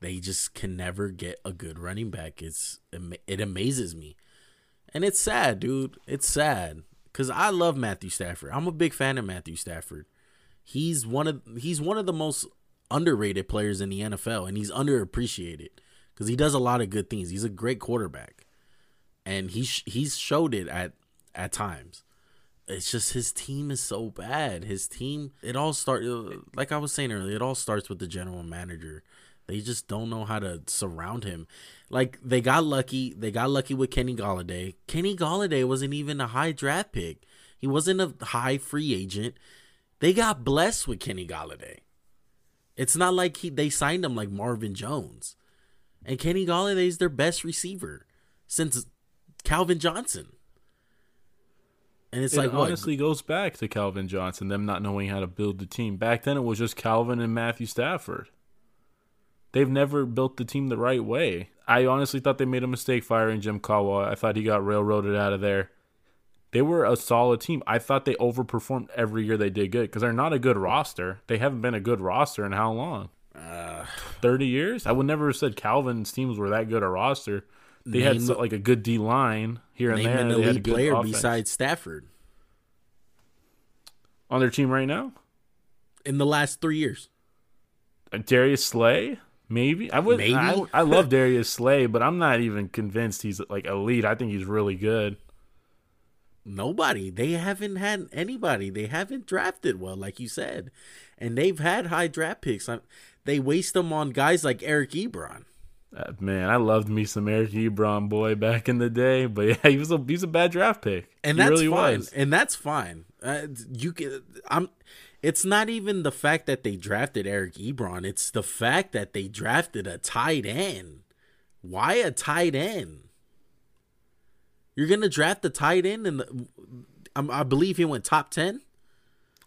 They just can never get a good running back. It's it amazes me, and it's sad, dude. It's sad because I love Matthew Stafford. I'm a big fan of Matthew Stafford. He's one of he's one of the most underrated players in the NFL, and he's underappreciated because he does a lot of good things. He's a great quarterback, and he he's showed it at at times it's just his team is so bad. His team, it all start like I was saying earlier. It all starts with the general manager. They just don't know how to surround him. Like they got lucky. They got lucky with Kenny Golladay. Kenny Golladay wasn't even a high draft pick. He wasn't a high free agent. They got blessed with Kenny Golladay. It's not like he they signed him like Marvin Jones. And Kenny Golladay is their best receiver since Calvin Johnson. And it's it like honestly what? goes back to Calvin Johnson, them not knowing how to build the team. Back then, it was just Calvin and Matthew Stafford. They've never built the team the right way. I honestly thought they made a mistake firing Jim Caldwell. I thought he got railroaded out of there. They were a solid team. I thought they overperformed every year they did good because they're not a good roster. They haven't been a good roster in how long? Uh, Thirty years. I would never have said Calvin's teams were that good a roster. They name, had like a good D line here and there. An elite they had a good player offense. besides Stafford on their team right now. In the last three years, uh, Darius Slay, maybe. I would. Maybe? I, I love Darius Slay, but I'm not even convinced he's like elite. I think he's really good. Nobody. They haven't had anybody. They haven't drafted well, like you said, and they've had high draft picks. They waste them on guys like Eric Ebron. Uh, man, I loved me some Eric Ebron boy back in the day, but yeah, he was a he's a bad draft pick, and he that's really fine. Was. And that's fine. Uh, you can. I'm. It's not even the fact that they drafted Eric Ebron. It's the fact that they drafted a tight end. Why a tight end? You're gonna draft the tight end, and I believe he went top ten.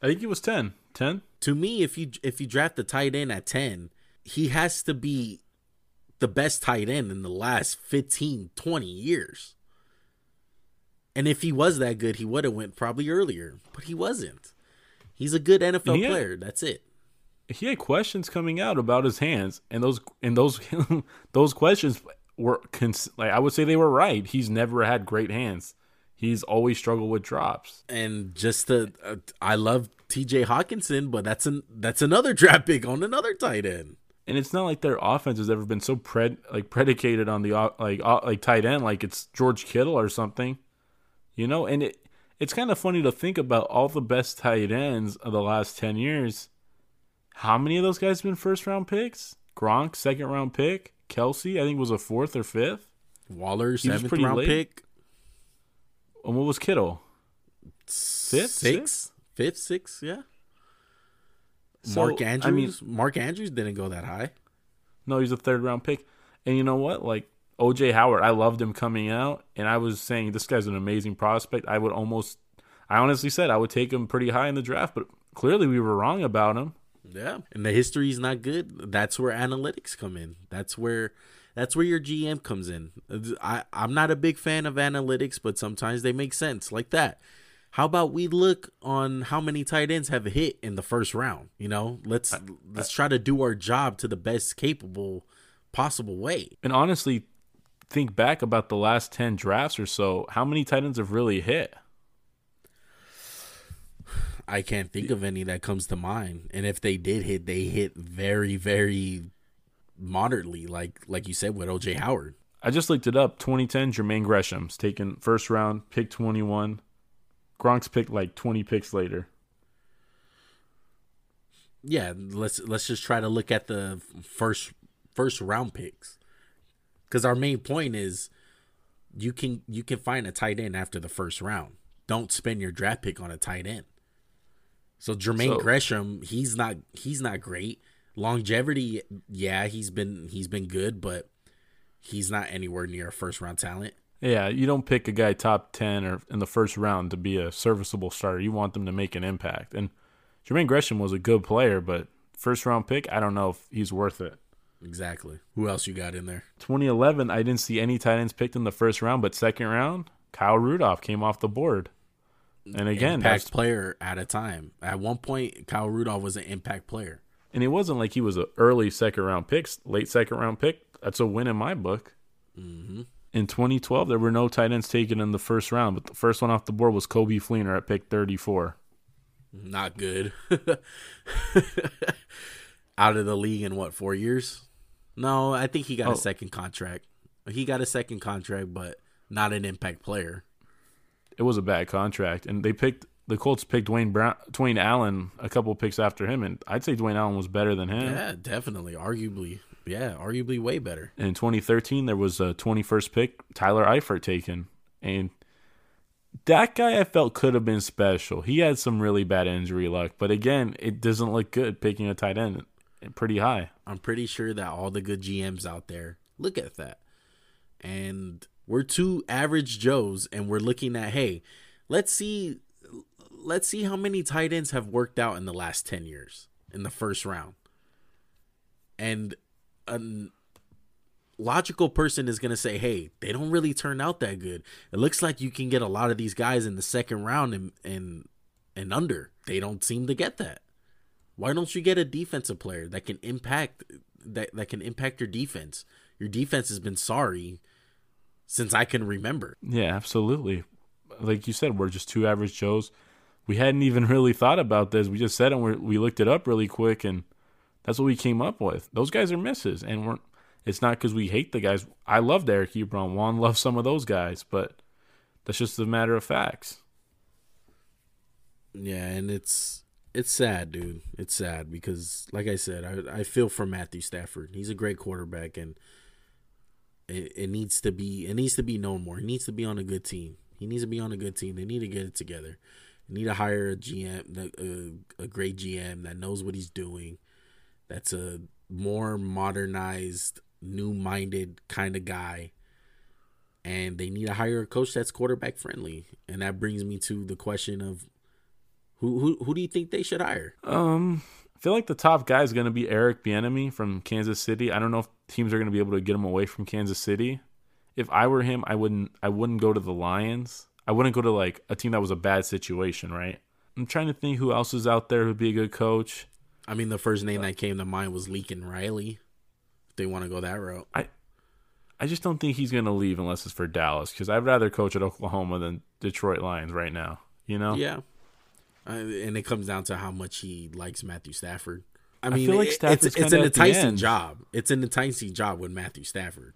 I think he was 10. 10? To me, if you if you draft the tight end at ten, he has to be the best tight end in the last 15, 20 years. And if he was that good, he would have went probably earlier, but he wasn't. He's a good NFL had, player. That's it. He had questions coming out about his hands, and those and those those questions were cons- like I would say they were right. He's never had great hands. He's always struggled with drops. And just to, uh, I love T.J. Hockenson, but that's an that's another draft pick on another tight end and it's not like their offense has ever been so pred like predicated on the like like tight end like it's George Kittle or something, you know. And it it's kind of funny to think about all the best tight ends of the last ten years. How many of those guys have been first round picks? Gronk second round pick, Kelce, I think was a fourth or fifth. Waller seventh round late. pick. And what was Kittle? Fifth, sixth, fifth, sixth, yeah. So, Mark Andrews. I mean, Mark Andrews didn't go that high. No, he's a third round pick. And you know what? Like OJ Howard, I loved him coming out, and I was saying this guy's an amazing prospect. I would almost, I honestly said I would take him pretty high in the draft, but clearly we were wrong about him. Yeah, and the history is not good. That's where analytics come in. That's where that's where your GM comes in. I I'm not a big fan of analytics, but sometimes they make sense like that. How about we look on how many tight ends have hit in the first round? You know, let's I, let's try to do our job to the best capable possible way. And honestly, think back about the last 10 drafts or so, how many tight ends have really hit? I can't think of any that comes to mind. And if they did hit, they hit very, very moderately, like like you said with OJ Howard. I just looked it up. 2010, Jermaine Gresham's taken first round, pick 21. Gronk's picked like 20 picks later. Yeah, let's let's just try to look at the first first round picks. Cuz our main point is you can you can find a tight end after the first round. Don't spend your draft pick on a tight end. So Jermaine so, Gresham, he's not he's not great. Longevity, yeah, he's been he's been good, but he's not anywhere near a first round talent. Yeah, you don't pick a guy top 10 or in the first round to be a serviceable starter. You want them to make an impact. And Jermaine Gresham was a good player, but first round pick, I don't know if he's worth it. Exactly. Who else you got in there? 2011, I didn't see any tight ends picked in the first round, but second round, Kyle Rudolph came off the board. And again, impact that's, player at a time. At one point, Kyle Rudolph was an impact player. and it wasn't like he was an early second round pick, late second round pick. That's a win in my book. hmm In 2012, there were no tight ends taken in the first round, but the first one off the board was Coby Fleener at pick 34. Not good. Out of the league in what four years? No, I think he got Oh. a second contract. He got a second contract, but not an impact player. It was a bad contract, and they picked the Colts picked Dwayne Brown, Dwayne Allen a couple picks after him, and I'd say Dwayne Allen was better than him. Yeah, definitely, arguably, yeah, arguably way better. In 2013, there was a 21st pick, Tyler Eifert taken, and that guy I felt could have been special. He had some really bad injury luck, but again, it doesn't look good picking a tight end pretty high. I'm pretty sure that all the good GMs out there look at that. And we're two average Joes and we're looking at, hey, let's see let's see how many tight ends have worked out in the last 10 years in the first round. And a logical person is going to say, "Hey, they don't really turn out that good. It looks like you can get a lot of these guys in the second round and and and under. They don't seem to get that." Why don't you get a defensive player that can impact that that can impact your defense? Your defense has been sorry since I can remember. Yeah, absolutely. Like you said, we're just two average Joes. We hadn't even really thought about this. We just said it. And we we looked it up really quick, and that's what we came up with. Those guys are misses, and we're. It's not because we hate the guys. I love Eric Ebron. Juan loves some of those guys, but that's just a matter of facts. Yeah, and it's it's sad, dude. It's sad because, like I said, I I feel for Matthew Stafford. He's a great quarterback, and it, it needs to be it needs to be known more. He needs to be on a good team. He needs to be on a good team. They need to get it together. They need to hire a GM, a, a great GM that knows what he's doing. That's a more modernized, new-minded kind of guy. And they need to hire a coach that's quarterback friendly. And that brings me to the question of who who who do you think they should hire? Um, I feel like the top guy is going to be Eric Bieniemy from Kansas City. I don't know if teams are going to be able to get him away from Kansas City. If I were him, I wouldn't. I wouldn't go to the Lions. I wouldn't go to like a team that was a bad situation, right? I'm trying to think who else is out there who'd be a good coach. I mean, the first name that came to mind was Lincoln Riley. If they want to go that route, I I just don't think he's going to leave unless it's for Dallas because I'd rather coach at Oklahoma than Detroit Lions right now. You know? yeah. Uh, and it comes down to how much he likes Matthew Stafford. I I mean, feel like it- it's it's an enticing job. It's an enticing job with Matthew Stafford.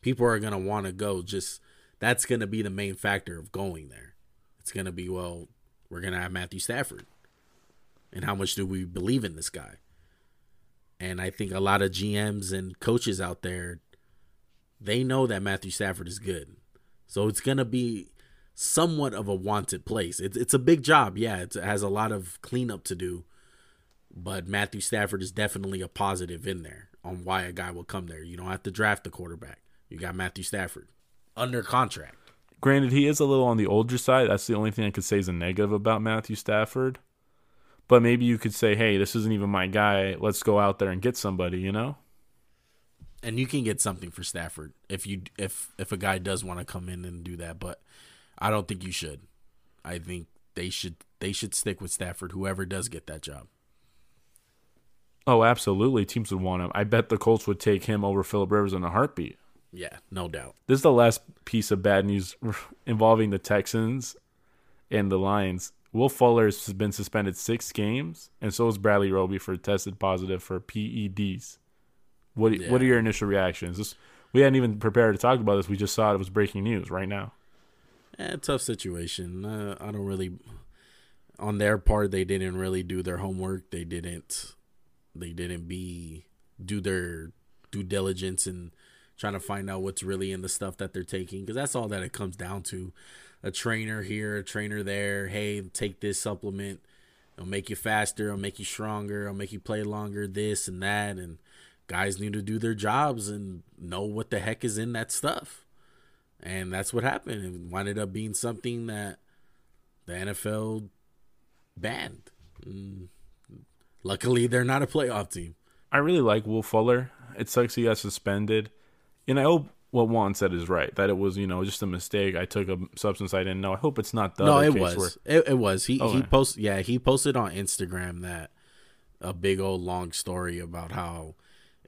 People are gonna want to go. Just that's gonna be the main factor of going there. It's gonna be well, we're gonna have Matthew Stafford, and how much do we believe in this guy? And I think a lot of GMs and coaches out there, they know that Matthew Stafford is good, so it's gonna be somewhat of a wanted place. It's it's a big job, yeah. It's, it has a lot of cleanup to do, but Matthew Stafford is definitely a positive in there on why a guy will come there. You don't have to draft the quarterback. You got Matthew Stafford under contract. Granted, he is a little on the older side. That's the only thing I could say is a negative about Matthew Stafford. But maybe you could say, hey, this isn't even my guy. Let's go out there and get somebody, you know? and you can get something for Stafford if you if if a guy does want to come in and do that, but I don't think you should. I think they should they should stick with Stafford whoever does get that job. Oh, absolutely. Teams would want him. I bet the Colts would take him over Philip Rivers in a heartbeat. Yeah, no doubt. This is the last piece of bad news involving the Texans and the Lions. Will Fuller has been suspended six games, and so is Bradley Roby for tested positive for PEDs. What What are your initial reactions? This, we hadn't even prepared to talk about this. We just saw it was breaking news right now. Eh, tough situation. Uh, I don't really. On their part, they didn't really do their homework. They didn't. They didn't be do their due diligence and trying to find out what's really in the stuff that they're taking because that's all that it comes down to. A trainer here, a trainer there. Hey, take this supplement. It'll make you faster. It'll make you stronger. It'll make you play longer. This and that. And guys need to do their jobs and know what the heck is in that stuff. And that's what happened. It wound up being something that the NFL banned. And luckily, they're not a playoff team. I really like Will Fuller. It sucks he got suspended. And I hope what Juan said is right that it was you know just a mistake. I took a substance I didn't know. I hope it's not the no, it was. where It, it was. He he Okay. posted. Yeah, he posted on Instagram that a big old long story about how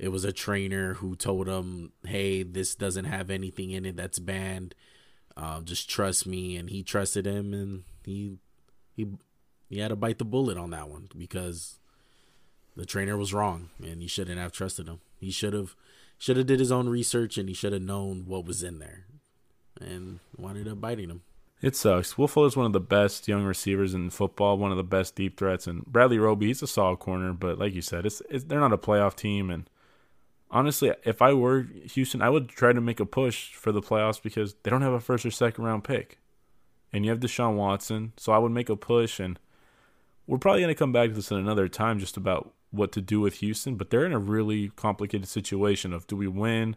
it was a trainer who told him, "Hey, this doesn't have anything in it that's banned. Uh, just trust me." And he trusted him, and he he he had to bite the bullet on that one because the trainer was wrong, and he shouldn't have trusted him. He should have should have did his own research, and he should have known what was in there, and wound up biting him. it sucks. Will Fuller's one of the best young receivers in football, one of the best deep threats, and Bradley Roby he's a solid corner, but like you said, it's, it's they're not a playoff team. And honestly, if I were Houston, I would try to make a push for the playoffs because they don't have a first or second round pick, and you have Deshaun Watson, so I would make a push and. We're probably going to come back to this in another time just about what to do with Houston, but they're in a really complicated situation of do we win?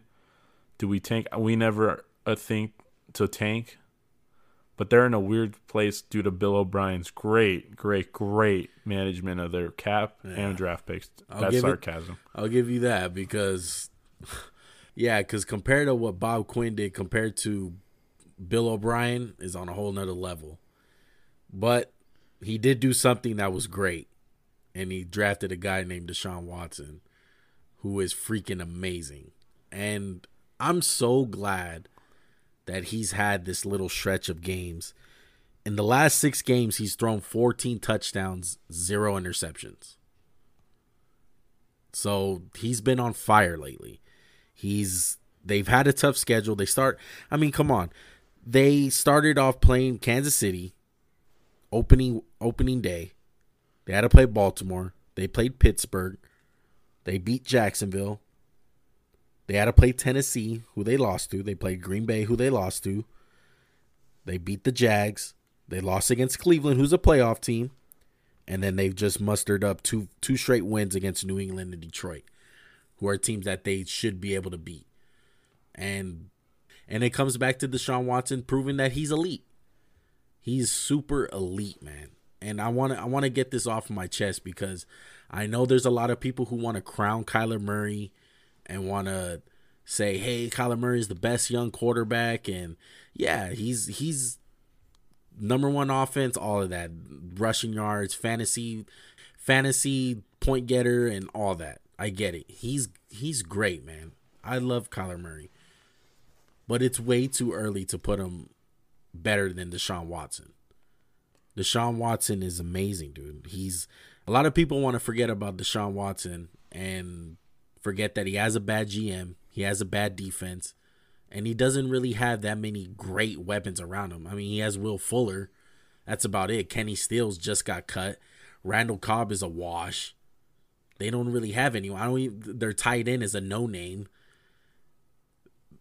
Do we tank? We never think to tank, but they're in a weird place due to Bill O'Brien's great, great, great management of their cap and draft picks. I'll That's give it- sarcasm. I'll give you that because, yeah, because compared to what Bob Quinn did compared to Bill O'Brien is on a whole nother level. But he did do something that was great, and he drafted a guy named Deshaun Watson, who is freaking amazing. And I'm so glad that he's had this little stretch of games. In the last six games, he's thrown 14 touchdowns, zero interceptions. So he's been on fire lately. He's they've had a tough schedule. They start I mean, come on. They started off playing Kansas City opening opening day. They had to play Baltimore. They played Pittsburgh. They beat Jacksonville. They had to play Tennessee, who they lost to. They played Green Bay, who they lost to. They beat the Jags. They lost against Cleveland, who's a playoff team and then they've just mustered up two two straight wins against New England and Detroit, who are teams that they should be able to beat. And and it comes back to Deshaun Watson proving that he's elite. He's super elite, man. And I want to I want to get this off my chest because I know there's a lot of people who want to crown Kyler Murray and want to say, "Hey, Kyler Murray is the best young quarterback." And yeah, he's he's number one offense, all of that, rushing yards, fantasy, fantasy point getter, and all that. I get it. He's he's great, man. I love Kyler Murray, but it's way too early to put him better than Deshaun Watson. Deshaun Watson is amazing, dude. He's a lot of people want to forget about Deshaun Watson and forget that he has a bad GM, he has a bad defense, and he doesn't really have that many great weapons around him. I mean, he has Will Fuller. That's about it. Kenny Stills just got cut. Randall Cobb is a wash. They don't really have anyone. I don't even, their tight end is a no name.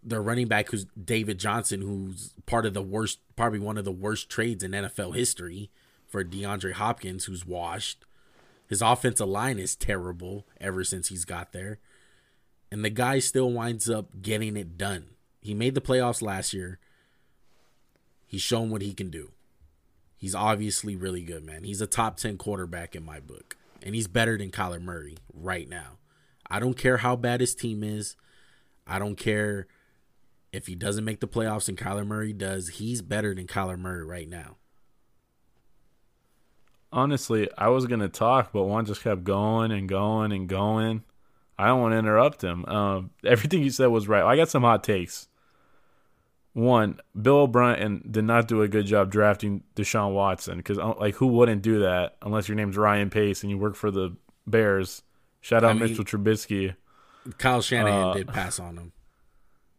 Their running back, who's David Johnson, who's part of the worst, probably one of the worst trades in NFL history for DeAndre Hopkins, who's washed. His offensive line is terrible ever since he's got there. And the guy still winds up getting it done. He made the playoffs last year. He's shown what he can do. He's obviously really good, man. He's a top 10 quarterback in my book. And he's better than Kyler Murray right now. I don't care how bad his team is. I don't care if he doesn't make the playoffs and Kyler Murray does. He's better than Kyler Murray right now. Honestly, I was gonna talk, but one just kept going and going and going. I don't want to interrupt him. Um, everything you said was right. I got some hot takes. One, Bill O'Brien did not do a good job drafting Deshaun Watson because, like, who wouldn't do that unless your name's Ryan Pace and you work for the Bears? Shout out I mean- Mitchell Trubisky. Kyle Shanahan Uh, did pass on him.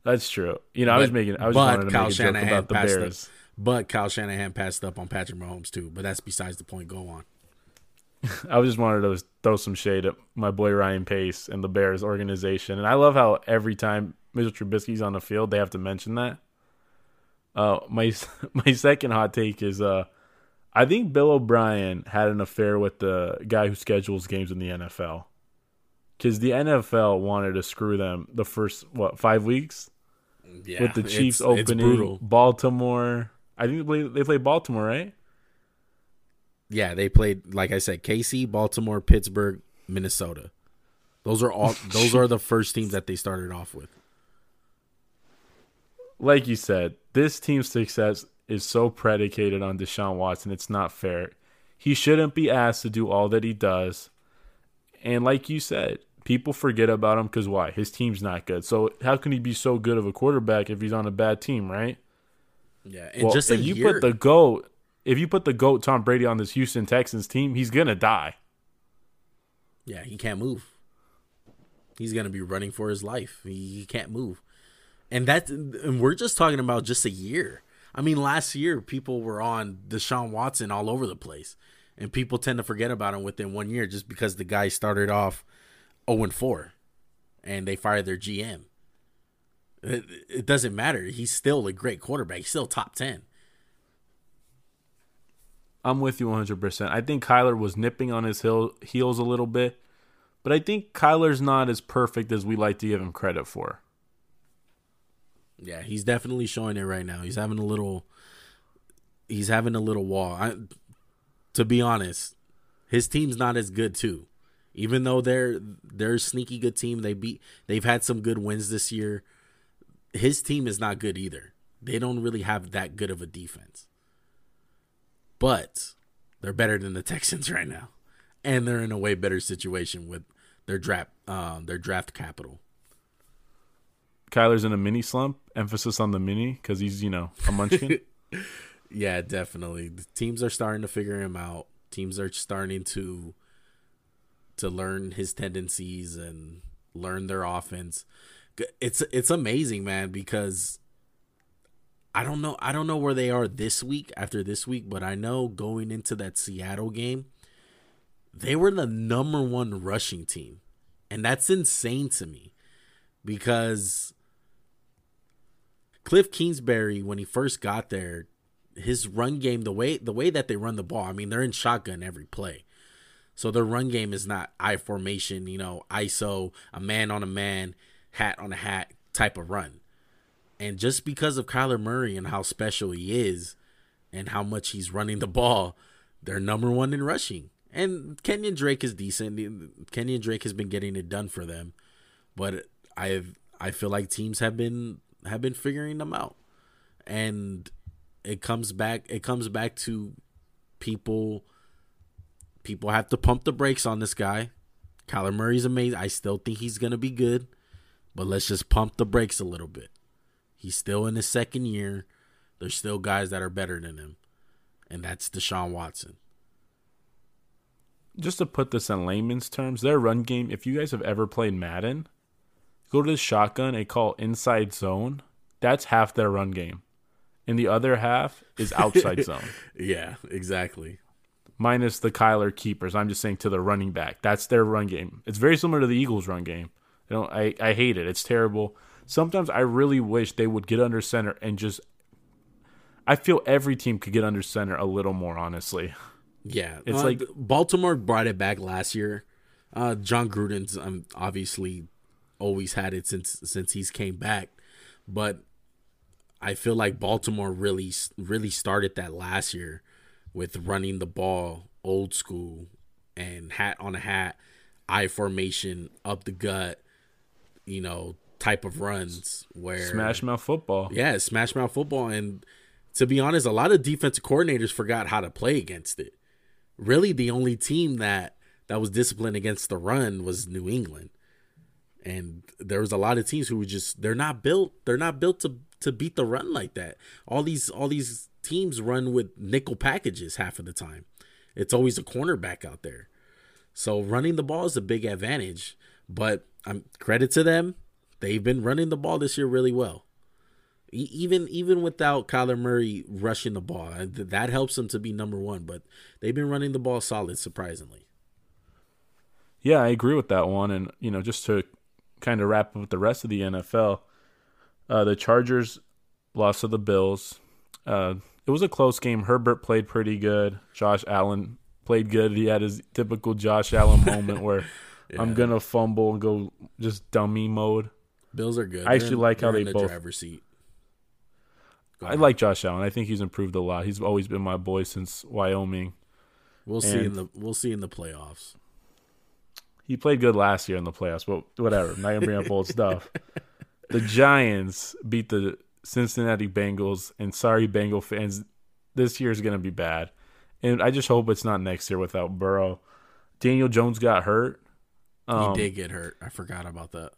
That's true. You know, I was making. I was just but wanted to Kyle make a joke about the Bears. up. But Kyle Shanahan passed up on Patrick Mahomes too. But that's besides the point. Go on. I just wanted to throw some shade at my boy Ryan Pace and the Bears organization, and I love how every time Mitchell Trubisky's on the field, they have to mention that. Uh, my my second hot take is uh, I think Bill O'Brien had an affair with the guy who schedules games in the NFL. Because the NFL wanted to screw them the first, what, five weeks? Yeah, with the Chiefs it's- it's opening brutal. Baltimore. I think they play, they play Baltimore, right? Yeah, they played like I said, KC, Baltimore, Pittsburgh, Minnesota. Those are all. those are the first teams that they started off with. Like you said, this team's success is so predicated on Deshaun Watson. It's not fair. He shouldn't be asked to do all that he does. And like you said, people forget about him because why? His team's not good. So how can he be so good of a quarterback if he's on a bad team, right? Yeah, and Well, just if you put the goat, if you put the goat Tom Brady on this Houston Texans team, he's gonna die. yeah, he can't move. He's gonna be running for his life. He, can't move, and that's and we're just talking about just a year. I mean, last year people were on Deshaun Watson all over the place, and people tend to forget about him within one year just because the guy started off zero and four, and they fired their GM. It, it doesn't matter. He's still a great quarterback. He's still top ten. I'm with you 100%. I think Kyler was nipping on his heel, heels a little bit, but I think Kyler's not as perfect as we like to give him credit for. Yeah, he's definitely showing it right now. He's having a little he's having a little wall. I, to be honest, his team's not as good too. Even though they're they're a sneaky good team, they beat they've had some good wins this year. His team is not good either. They don't really have that good of a defense. But they're better than the Texans right now. And they're in a way better situation with their draft um, their draft capital. Kyler's in a mini slump, emphasis on the mini because he's, you know, a munchkin. Yeah, definitely. The teams are starting to figure him out. Teams are starting to to learn his tendencies and learn their offense. It's it's amazing, man, because I don't know I don't know where they are this week after this week, but I know going into that Seattle game, they were the number 1 rushing team. And that's insane to me because Kliff Kingsbury when he first got there, his run game, the way the way that they run the ball, I mean, they're in shotgun every play. So their run game is not I formation, you know, ISO, a man on a man, hat on a hat type of run. And just because of Kyler Murray and how special he is and how much he's running the ball, they're number one in rushing. And Kenyon Drake is decent. Kenyon Drake has been getting it done for them. But I I feel like teams have been have been figuring them out. And it comes back it comes back to people people have to pump the brakes on this guy. Kyler Murray's amazing. I still think he's gonna be good, but let's just pump the brakes a little bit. He's still in his second year. There's still guys that are better than him, and that's Deshaun Watson. Just to put this in layman's terms, their run game, if you guys have ever played Madden, go to the shotgun and call inside zone. That's half their run game. And the other half is outside zone. Yeah, exactly. minus the Kyler keepers. I'm just saying to the running back. That's their run game. It's very similar to the Eagles' run game. I don't. I, I hate it. It's terrible. Sometimes I really wish they would get under center and just. I feel every team could get under center a little more. Honestly, Yeah, It's uh, like- Baltimore brought it back last year. Uh, Jon Gruden's um, obviously always had it since since he's came back, but I feel like Baltimore really really started that last year with running the ball old school and hat on a hat, I formation up the gut, you know, type of runs where smash mouth football. yeah, smash mouth football. And to be honest, a lot of defensive coordinators forgot how to play against it. Really, the only team that that was disciplined against the run was New England. And there was a lot of teams who were just they're not built they're not built to to beat the run like that. All these all these teams run with nickel packages half of the time. It's always a cornerback out there. So running the ball is a big advantage, but I'm credit to them. They've been running the ball this year really well. E- Even even without Kyler Murray rushing the ball, that helps them to be number one. But they've been running the ball solid, surprisingly. Yeah, I agree with that one. And you know, just to kind of wrap up with the rest of the NFL, uh, the Chargers lost to the Bills. Uh, it was a close game. Herbert played pretty good. Josh Allen played good. He had his typical Josh Allen moment where I'm gonna fumble and go just dummy mode. Bills are good. I actually in- like how they the both- driver's seat. Go I ahead. like Josh Allen. I think he's improved a lot. He's always been my boy since Wyoming. We'll see in the we'll see in the playoffs. He played good last year in the playoffs, but whatever. Not gonna bring up old stuff. The Giants beat the Cincinnati Bengals, and sorry, Bengal fans, this year is gonna be bad. And I just hope it's not next year without Burrow. Daniel Jones got hurt. Um, he did get hurt. I forgot about that.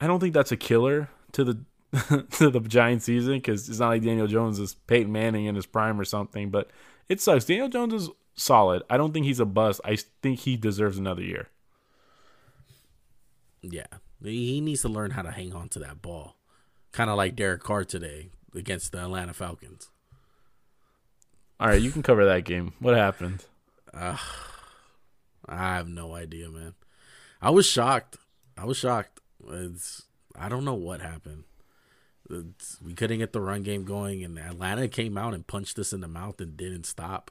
I don't think that's a killer to the to the Giants season because it's not like Daniel Jones is Peyton Manning in his prime or something. But it sucks. Daniel Jones is solid. I don't think he's a bust. I think he deserves another year. Yeah, he needs to learn how to hang on to that ball, kind of like Derek Carr today against the Atlanta Falcons. All right, you can cover that game. What happened? I have no idea, man. I was shocked. I was shocked. It's I don't know what happened. It's, we couldn't get the run game going, and Atlanta came out and punched us in the mouth and didn't stop.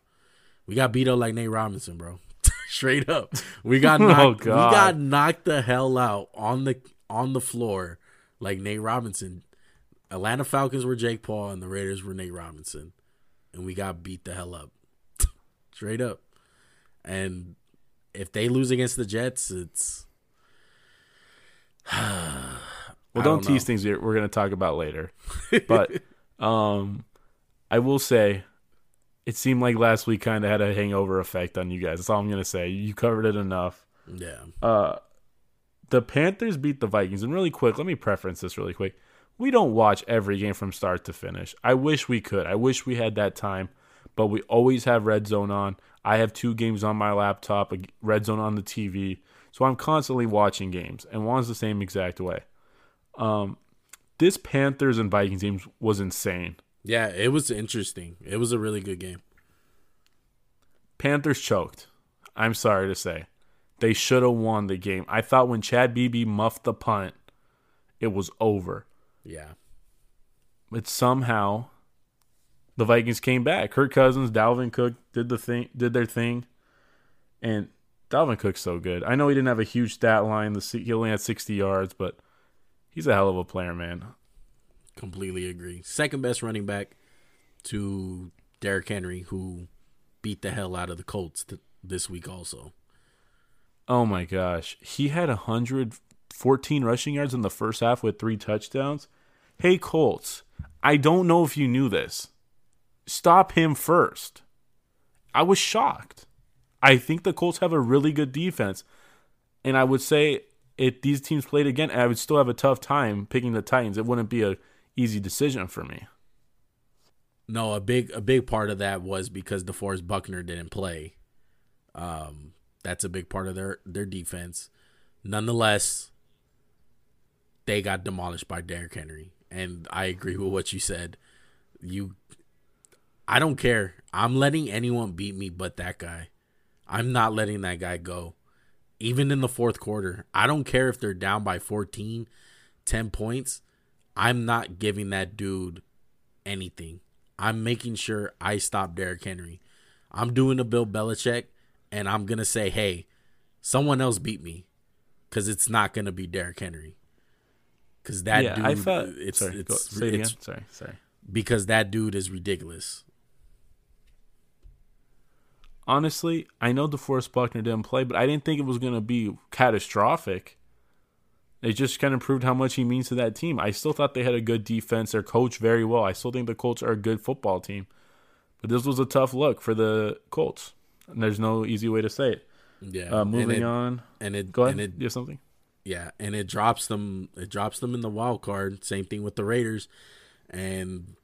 We got beat up like Nate Robinson, bro. Straight up, we got Oh, knocked. we got knocked the hell out on the on the floor like Nate Robinson. Atlanta Falcons were Jake Paul, and the Raiders were Nate Robinson, and we got beat the hell up. Straight up. And if they lose against the Jets, it's Well, don't, don't tease things we're, we're going to talk about later. But um, I will say, it seemed like last week kind of had a hangover effect on you guys. That's all I'm going to say. You covered it enough. yeah. uh the Panthers beat the Vikings. And really quick, let me preference this really quick. We don't watch every game from start to finish. I wish we could. I wish we had that time, but we always have Red Zone on. I have two games on my laptop, a Red Zone on the TV. So I'm constantly watching games, and one's the same exact way. Um, this Panthers and Vikings game was insane. Yeah, it was interesting. It was a really good game. Panthers choked. I'm sorry to say. They should have won the game. I thought when Chad Beebe muffed the punt, it was over. Yeah. But somehow the Vikings came back. Kirk Cousins, Dalvin Cook did the thing did their thing. And Dalvin Cook's so good. I know he didn't have a huge stat line. The he only had 60 yards, but he's a hell of a player, man. Completely agree. Second best running back to Derrick Henry, who beat the hell out of the Colts th- this week also. Oh my gosh. He had 114 rushing yards in the first half with three touchdowns. Hey, Colts, I don't know if you knew this. Stop him first. I was shocked. I think the Colts have a really good defense. And I would say if these teams played again, I would still have a tough time picking the Titans. It wouldn't be a easy decision for me. No, a big a big part of that was because DeForest Buckner didn't play. Um, that's a big part of their their defense. Nonetheless, they got demolished by Derrick Henry, and I agree with what you said. You, I don't care. I'm letting anyone beat me, but that guy. I'm not letting that guy go. Even in the fourth quarter, I don't care if they're down by 14, 10 points. I'm not giving that dude anything. I'm making sure I stop Derrick Henry. I'm doing a Bill Belichick, and I'm gonna say, hey, someone else beat me, because it's not gonna be Derrick Henry. Because that yeah, dude, I thought. it's sorry, it's, go, it's sorry. because that dude is ridiculous. Honestly, I know DeForest Buckner didn't play, but I didn't think it was going to be catastrophic. It just kind of proved how much he means to that team. I still thought they had a good defense. They're coached very well. I still think the Colts are a good football team. But this was a tough look for the Colts. And there's no easy way to say it. Yeah. Uh, moving and it, on. and it Go ahead. and it you have something? Yeah, and it drops them. It drops them in the wild card. Same thing with the Raiders, and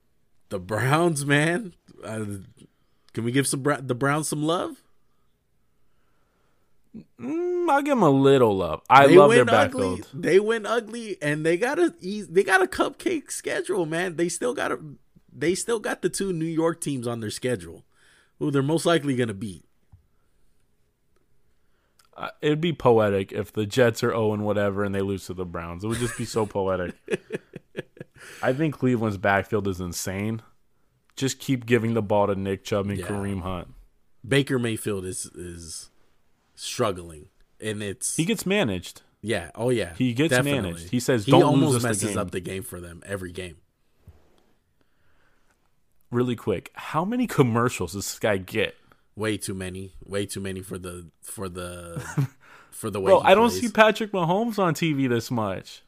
the Browns. Man, uh, can we give some Bra- the Browns some love? Mm, I'll give them a little love. I They love their ugly. backfield. They went ugly, and they got a they got a cupcake schedule. Man, they still got a they still got the two New York teams on their schedule, who they're most likely gonna beat. Uh, it'd be poetic if the Jets are 0 and whatever and they lose to the Browns. It would just be so poetic. I think Cleveland's backfield is insane. Just keep giving the ball to Nick Chubb and Yeah. Kareem Hunt. Baker Mayfield is is struggling, and it's He gets managed. yeah, oh yeah, He gets definitely. managed. He says, he "Don't almost lose us the messes up the game for them every game. Really quick, how many commercials does this guy get? Way too many, way too many for the for the for the way. Bro, he I don't plays. see Patrick Mahomes on TV this much.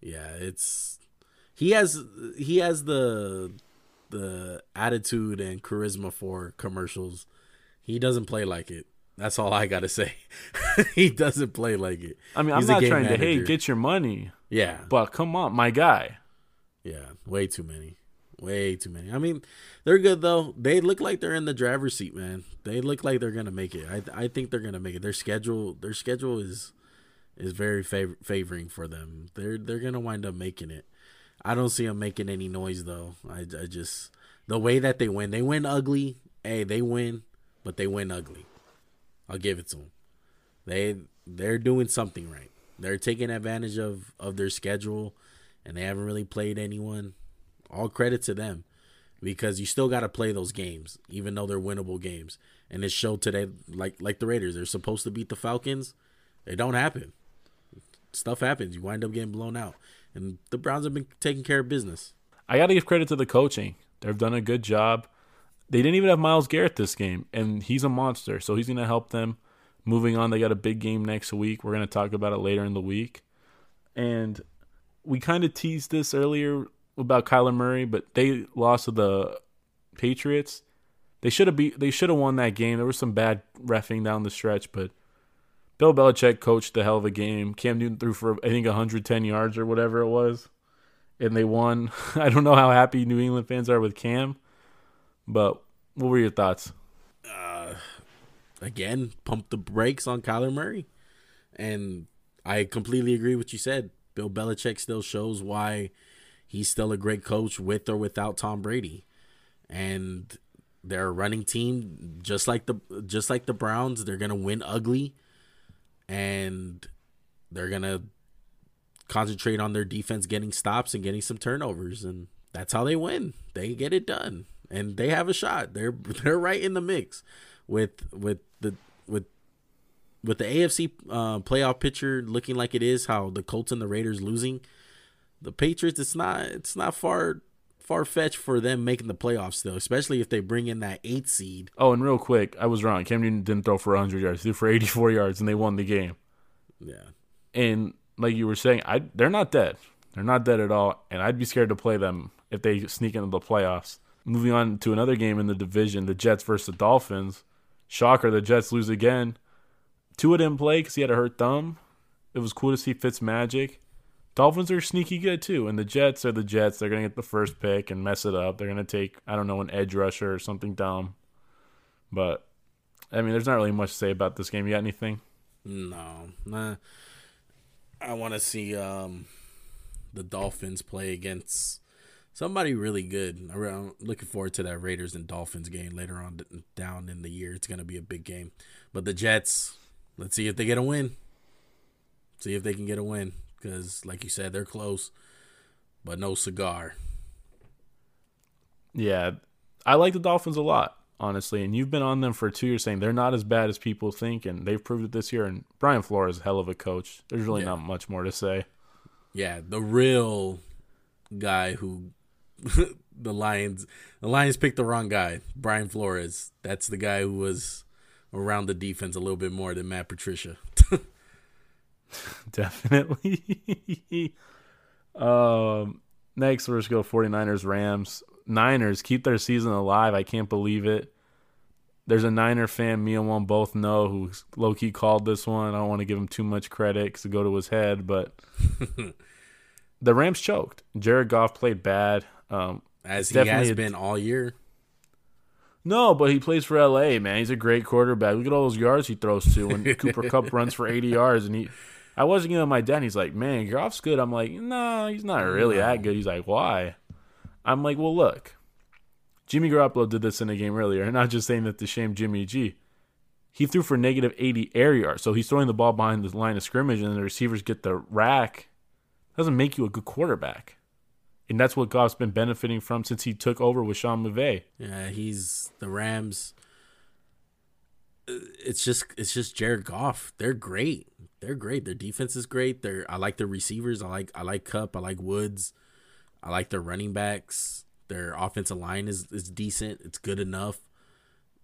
Yeah, it's he has he has the the attitude and charisma for commercials. He doesn't play like it. That's all I gotta say. he doesn't play like it. I mean, He's I'm not trying to hey get your money, Yeah, but come on, my guy. yeah, way too many, way too many. I mean, they're good though. They look like they're in the driver's seat, man. They look like they're gonna make it. I I think they're gonna make it. Their schedule, their schedule is is very fav- favoring for them. They're they're gonna wind up making it. I don't see them making any noise though. I, I just the way that they win, they win ugly. Hey, they win, but they win ugly. I'll give it to them. They they're doing something right. They're taking advantage of of their schedule, and they haven't really played anyone. All credit to them, because you still got to play those games, even though they're winnable games. And it showed today, like like the Raiders, they're supposed to beat the Falcons. It don't happen. Stuff happens. You wind up getting blown out, and the Browns have been taking care of business. I got to give credit to the coaching. They've done a good job. They didn't even have Myles Garrett this game, and he's a monster, so he's going to help them. Moving on, they got a big game next week. We're going to talk about it later in the week. And we kind of teased this earlier about Kyler Murray, but they lost to the Patriots. They should have beat. They should have won that game. There was some bad refing down the stretch, but Bill Belichick coached the hell of a game. Cam Newton threw for I think 110 yards or whatever it was and they won. I don't know how happy New England fans are with Cam, but what were your thoughts? Uh, again, pump the brakes on Kyler Murray. And I completely agree with what you said. Bill Belichick still shows why he's still a great coach with or without Tom Brady. And they're a running team just like the just like the Browns, they're gonna win ugly and they're gonna concentrate on their defense getting stops and getting some turnovers and that's how they win. They get it done. And they have a shot. They're they're right in the mix with with the with with the AFC uh, playoff picture looking like it is, how the Colts and the Raiders losing, the Patriots it's not it's not far far fetched for them making the playoffs though, especially if they bring in that eighth seed. Oh, and real quick, I was wrong. Cam Newton didn't throw for 100 yards. He threw for 84 yards, and they won the game. Yeah, And like you were saying, I they're not dead. They're not dead at all, and I'd be scared to play them if they sneak into the playoffs. Moving on to another game in the division, the Jets versus the Dolphins. Shocker, the Jets lose again. Tua didn't play because he had a hurt thumb. It was cool to see Fitz magic. Dolphins are sneaky good too, and the Jets are the Jets. They're gonna get the first pick and mess it up. They're gonna take I don't know an edge rusher or something dumb. But I mean, there's not really much to say about this game. You got anything? no, nah. I want to see um the Dolphins play against somebody really good. I'm looking forward to that Raiders and Dolphins game later on down in the year. It's gonna be a big game, but the Jets. Let's see if they get a win. See if they can get a win because, like you said, they're close, but no cigar. Yeah, I like the Dolphins a lot, honestly. And you've been on them for two years saying they're not as bad as people think, and they've proved it this year. And Brian Flores is a hell of a coach. There's really Yeah. not much more to say. Yeah, the real guy who the Lions the Lions picked the wrong guy, Brian Flores. That's the guy who was around the defense a little bit more than Matt Patricia. Definitely. um, next, we're just go 49ers, Rams. Niners keep their season alive. I can't believe it. There's a Niner fan, me and one both know, who low key called this one. I don't want to give him too much credit because it go to his head, but the Rams choked. Jared Goff played bad. Um, As he has been all year. no, but he plays for LA, man. He's a great quarterback. Look at all those yards he throws to when Cooper Kupp runs for 80 yards. And he, I wasn't giving my dad. He's like, man, Goff's good. I'm like, no, he's not really that good. He's like, why? I'm like, well, look, Jimmy Garoppolo did this in a game earlier. And not just saying that to shame Jimmy G. He threw for negative 80 air yards. So he's throwing the ball behind the line of scrimmage, and the receivers get the rack. Doesn't make you a good quarterback. And that's what Goff's been benefiting from since he took over with Sean McVay. Yeah, he's the Rams. uh, It's just it's just Jared Goff. They're great. They're great. Their defense is great. They're I like their receivers. I like I like Kupp. I like Woods. I like their running backs. Their offensive line is is decent. It's good enough.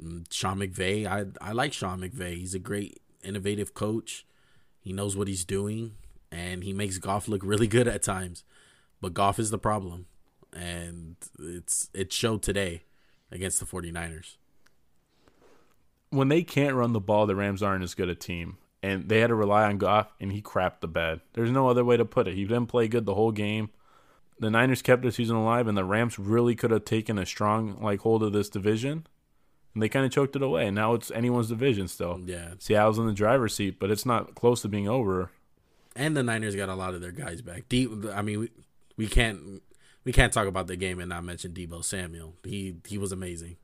Mm, Sean McVay. I I like Sean McVay. He's a great innovative coach. He knows what he's doing, and he makes Goff look really good at times. But Goff is the problem, and it's it showed today against the 49ers. When they can't run the ball, the Rams aren't as good a team. And they had to rely on Goff, and he crapped the bed. There's no other way to put it. He didn't play good the whole game. The Niners kept their season alive, and the Rams really could have taken a strong like hold of this division. And they kind of choked it away. Now it's anyone's division still. Yeah, Seattle's in the driver's seat, but it's not close to being over. and the Niners got a lot of their guys back. Deep, I mean, we, we can't we can't talk about the game and not mention Deebo Samuel. He he was amazing.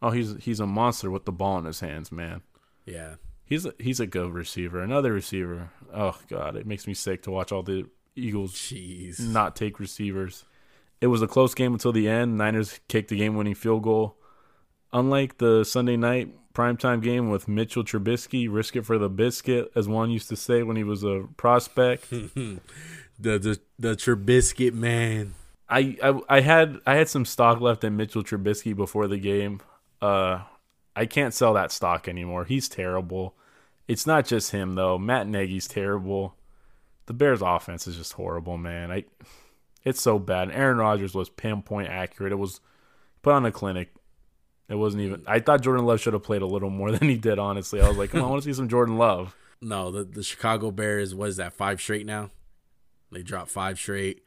Oh, he's he's a monster with the ball in his hands, man. Yeah, He's a, he's a good receiver. Another receiver. Oh god, it makes me sick to watch all the Eagles jeez. not take receivers. It was a close game until the end. Niners kicked the game-winning field goal. Unlike the Sunday night primetime game with Mitchell Trubisky, risk it for the biscuit, as one used to say when he was a prospect. the the the Trubisky man. I, I I had I had some stock left in Mitchell Trubisky before the game. Uh, I can't sell that stock anymore. He's terrible. It's not just him though. Matt Nagy's terrible. The Bears' offense is just horrible, man. I, it's so bad. Aaron Rodgers was pinpoint accurate. It was put on a clinic. It wasn't even. I thought Jordan Love should have played a little more than he did. Honestly, I was like, come on, I want to see some Jordan Love. No, the the Chicago Bears. What is that? Five straight now. They dropped five straight.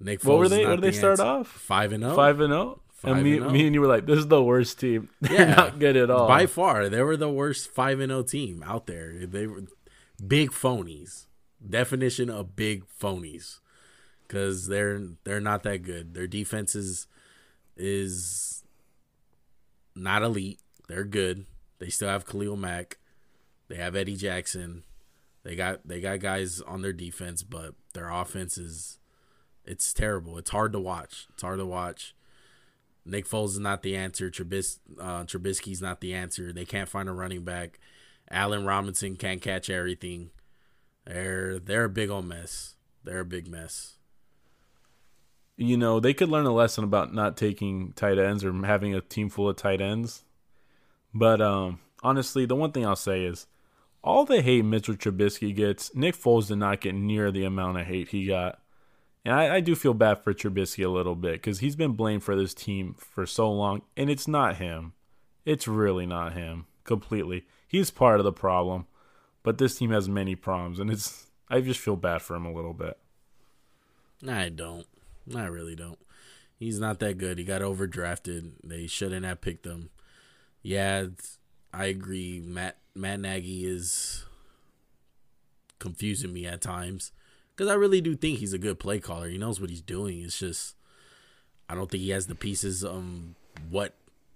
Nick Foles What were they? What did they start answer. off? Five and zero. Five and zero. Five And me, and oh. me and you were like, this is the worst team. They're Yeah. not good at all. By far, they were the worst five and zero team out there. They were big phonies. Definition of big phonies, because they're they're not that good. Their defense is is not elite. They're good. They still have Khalil Mack. They have Eddie Jackson. They got they got guys on their defense, but their offense is it's terrible. It's hard to watch. It's hard to watch. Nick Foles is not the answer. Trubis, uh, Trubisky's not the answer. They can't find a running back. Allen Robinson can't catch everything. They're they're a big old mess. They're a big mess. you know, they could learn a lesson about not taking tight ends or having a team full of tight ends. But um, honestly, the one thing I'll say is all the hate Mitchell Trubisky gets, Nick Foles did not get near the amount of hate he got. And I, I do feel bad for Trubisky a little bit because he's been blamed for this team for so long, and it's not him. It's really not him completely. He's part of the problem, but this team has many problems, and it's I just feel bad for him a little bit. I don't. I really don't. He's not that good. He got overdrafted. They shouldn't have picked him. Yeah, I agree. Matt Matt Nagy is confusing me at times because I really do think he's a good play caller. He knows what he's doing. It's just I don't think he has the pieces um what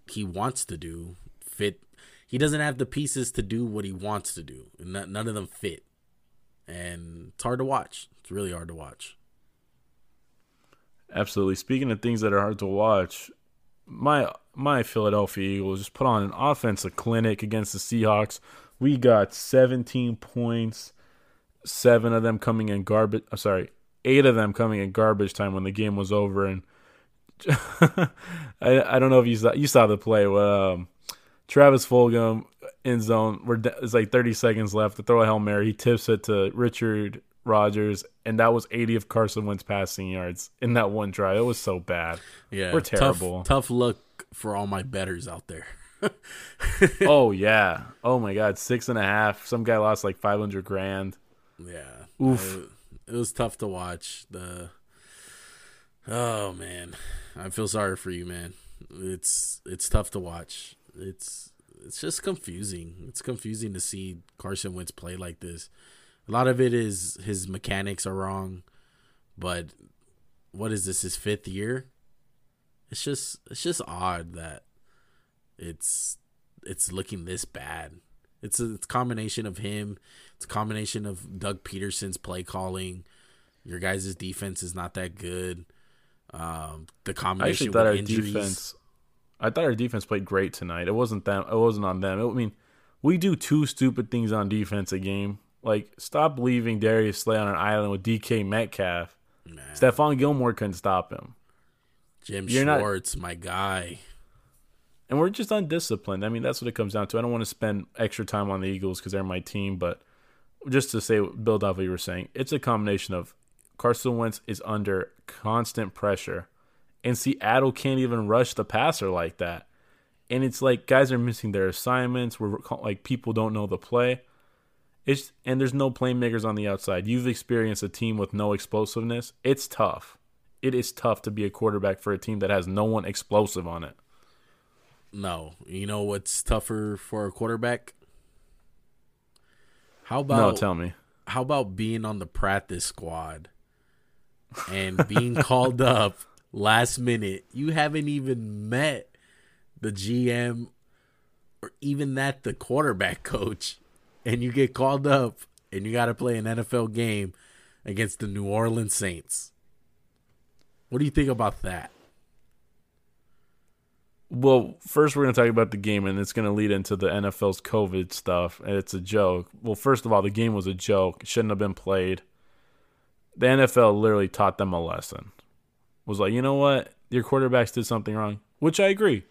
he wants to do fit. He doesn't have the pieces to do what he wants to do, and none none of them fit. And it's hard to watch. It's really hard to watch. Absolutely. Speaking of things that are hard to watch, my my Philadelphia Eagles just put on an offensive clinic against the Seahawks. We got 17 points, seven of them coming in garbage. I'm sorry, eight of them coming in garbage time when the game was over. And I I don't know if you saw you saw the play. Um, Travis Fulgham in zone. We're it's like 30 seconds left to throw a hail mary. He tips it to Richard Rodgers, and that was 80 of Carson Wentz passing yards in that one drive. It was so bad. Yeah, We're tough- terrible. Tough, luck for all my betters out there. oh yeah. Oh my God. Six and a half. Some guy lost like 500 grand. Yeah, Oof. It, it was tough to watch. The oh man, I feel sorry for you, man. It's it's tough to watch. It's it's just confusing. It's confusing to see Carson Wentz play like this. A lot of it is his mechanics are wrong, but what is this? His fifth year. It's just it's just odd that it's it's looking this bad. It's a, it's a combination of him. It's a combination of Doug Pederson's play calling. Your guys' defense is not that good. Um, the I combination actually thought with our injuries. defense. I thought our defense played great tonight. It wasn't them. It wasn't on them. I mean, we do two stupid things on defense a game. Like stop leaving Darius Slay on an island with DK Metcalf. Man, Stephon Gilmore couldn't stop him. Jim you're not- Schwartz, my guy. and we're just undisciplined. I mean, that's what it comes down to. I don't want to spend extra time on the Eagles because they're my team, but just to say, build off what you were saying, it's a combination of Carson Wentz is under constant pressure, and Seattle can't even rush the passer like that. And it's like guys are missing their assignments. We're like people don't know the play. It's and there's no playmakers on the outside. You've experienced a team with no explosiveness. It's tough. It is tough to be a quarterback for a team that has no one explosive on it. No, you know what's tougher for a quarterback? How about no, tell me. how about being on the practice squad and being called up last minute? You haven't even met the GM or even that the quarterback coach, and you get called up and you got to play an NFL game against the New Orleans Saints. What do you think about that? Well, first we're going to talk about the game, and it's going to lead into the NFL's COVID stuff, and it's a joke. Well, first of all, the game was a joke; it shouldn't have been played. The NFL literally taught them a lesson. Was like, you know what, your quarterbacks did something wrong, which I agree.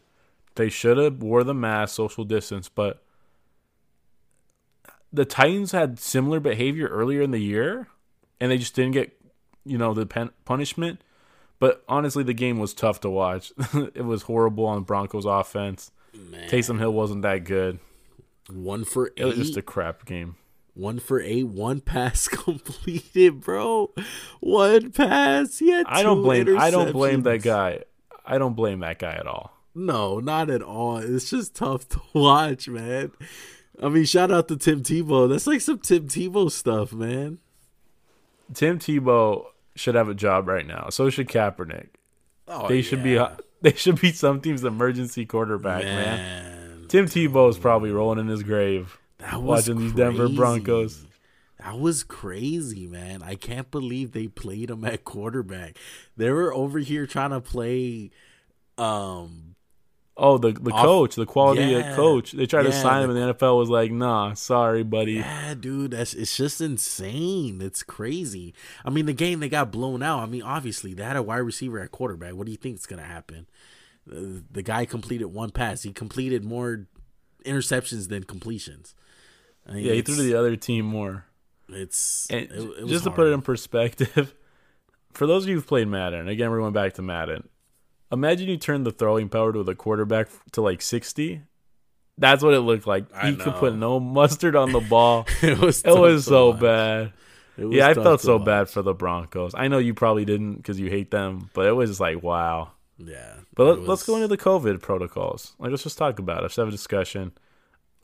They should have wore the mask, social distance, but the Titans had similar behavior earlier in the year, and they just didn't get, you know, the punishment. But honestly, the game was tough to watch. it was horrible on Broncos offense. Man, Taysom Hill wasn't that good. one for It was just a crap game. One for eight, one pass completed, bro. One pass. He I don't blame. I don't blame that guy. I don't blame that guy at all. No, not at all. It's just tough to watch, man. I mean, shout out to Tim Tebow. That's like some Tim Tebow stuff, man. Tim Tebow should have a job right now. So should Kaepernick. Oh, They should be. They should be some team's emergency quarterback, man. man. Tim Tebow is probably rolling in his grave That was watching these Denver. Broncos. That was crazy, man. I can't believe they played him at quarterback. They were over here trying to play um Oh, the the Off- coach, the quality Yeah. coach. They tried to sign him, and the NFL was like, "Nah, sorry, buddy." Yeah, dude, that's it's just insane. It's crazy. I mean, the game they got blown out. I mean, obviously they had a wide receiver at quarterback. What do you think is gonna happen? The, the guy completed one pass. He completed more interceptions than completions. I mean, Yeah, he threw to the other team more. It's it- it was just to put it in perspective, for those of you who've played Madden, again, we're going back to Madden. Imagine you turn the throwing power to the quarterback to like 60. That's what it looked like. I he could put no mustard on the ball. it was it was so watch. bad. Was Yeah, I felt so watch. bad for the Broncos. I know you probably didn't because you hate them, but it was just like, wow. Yeah, But let, let's go into the COVID protocols. Like, let's just talk about it. Let's have a discussion.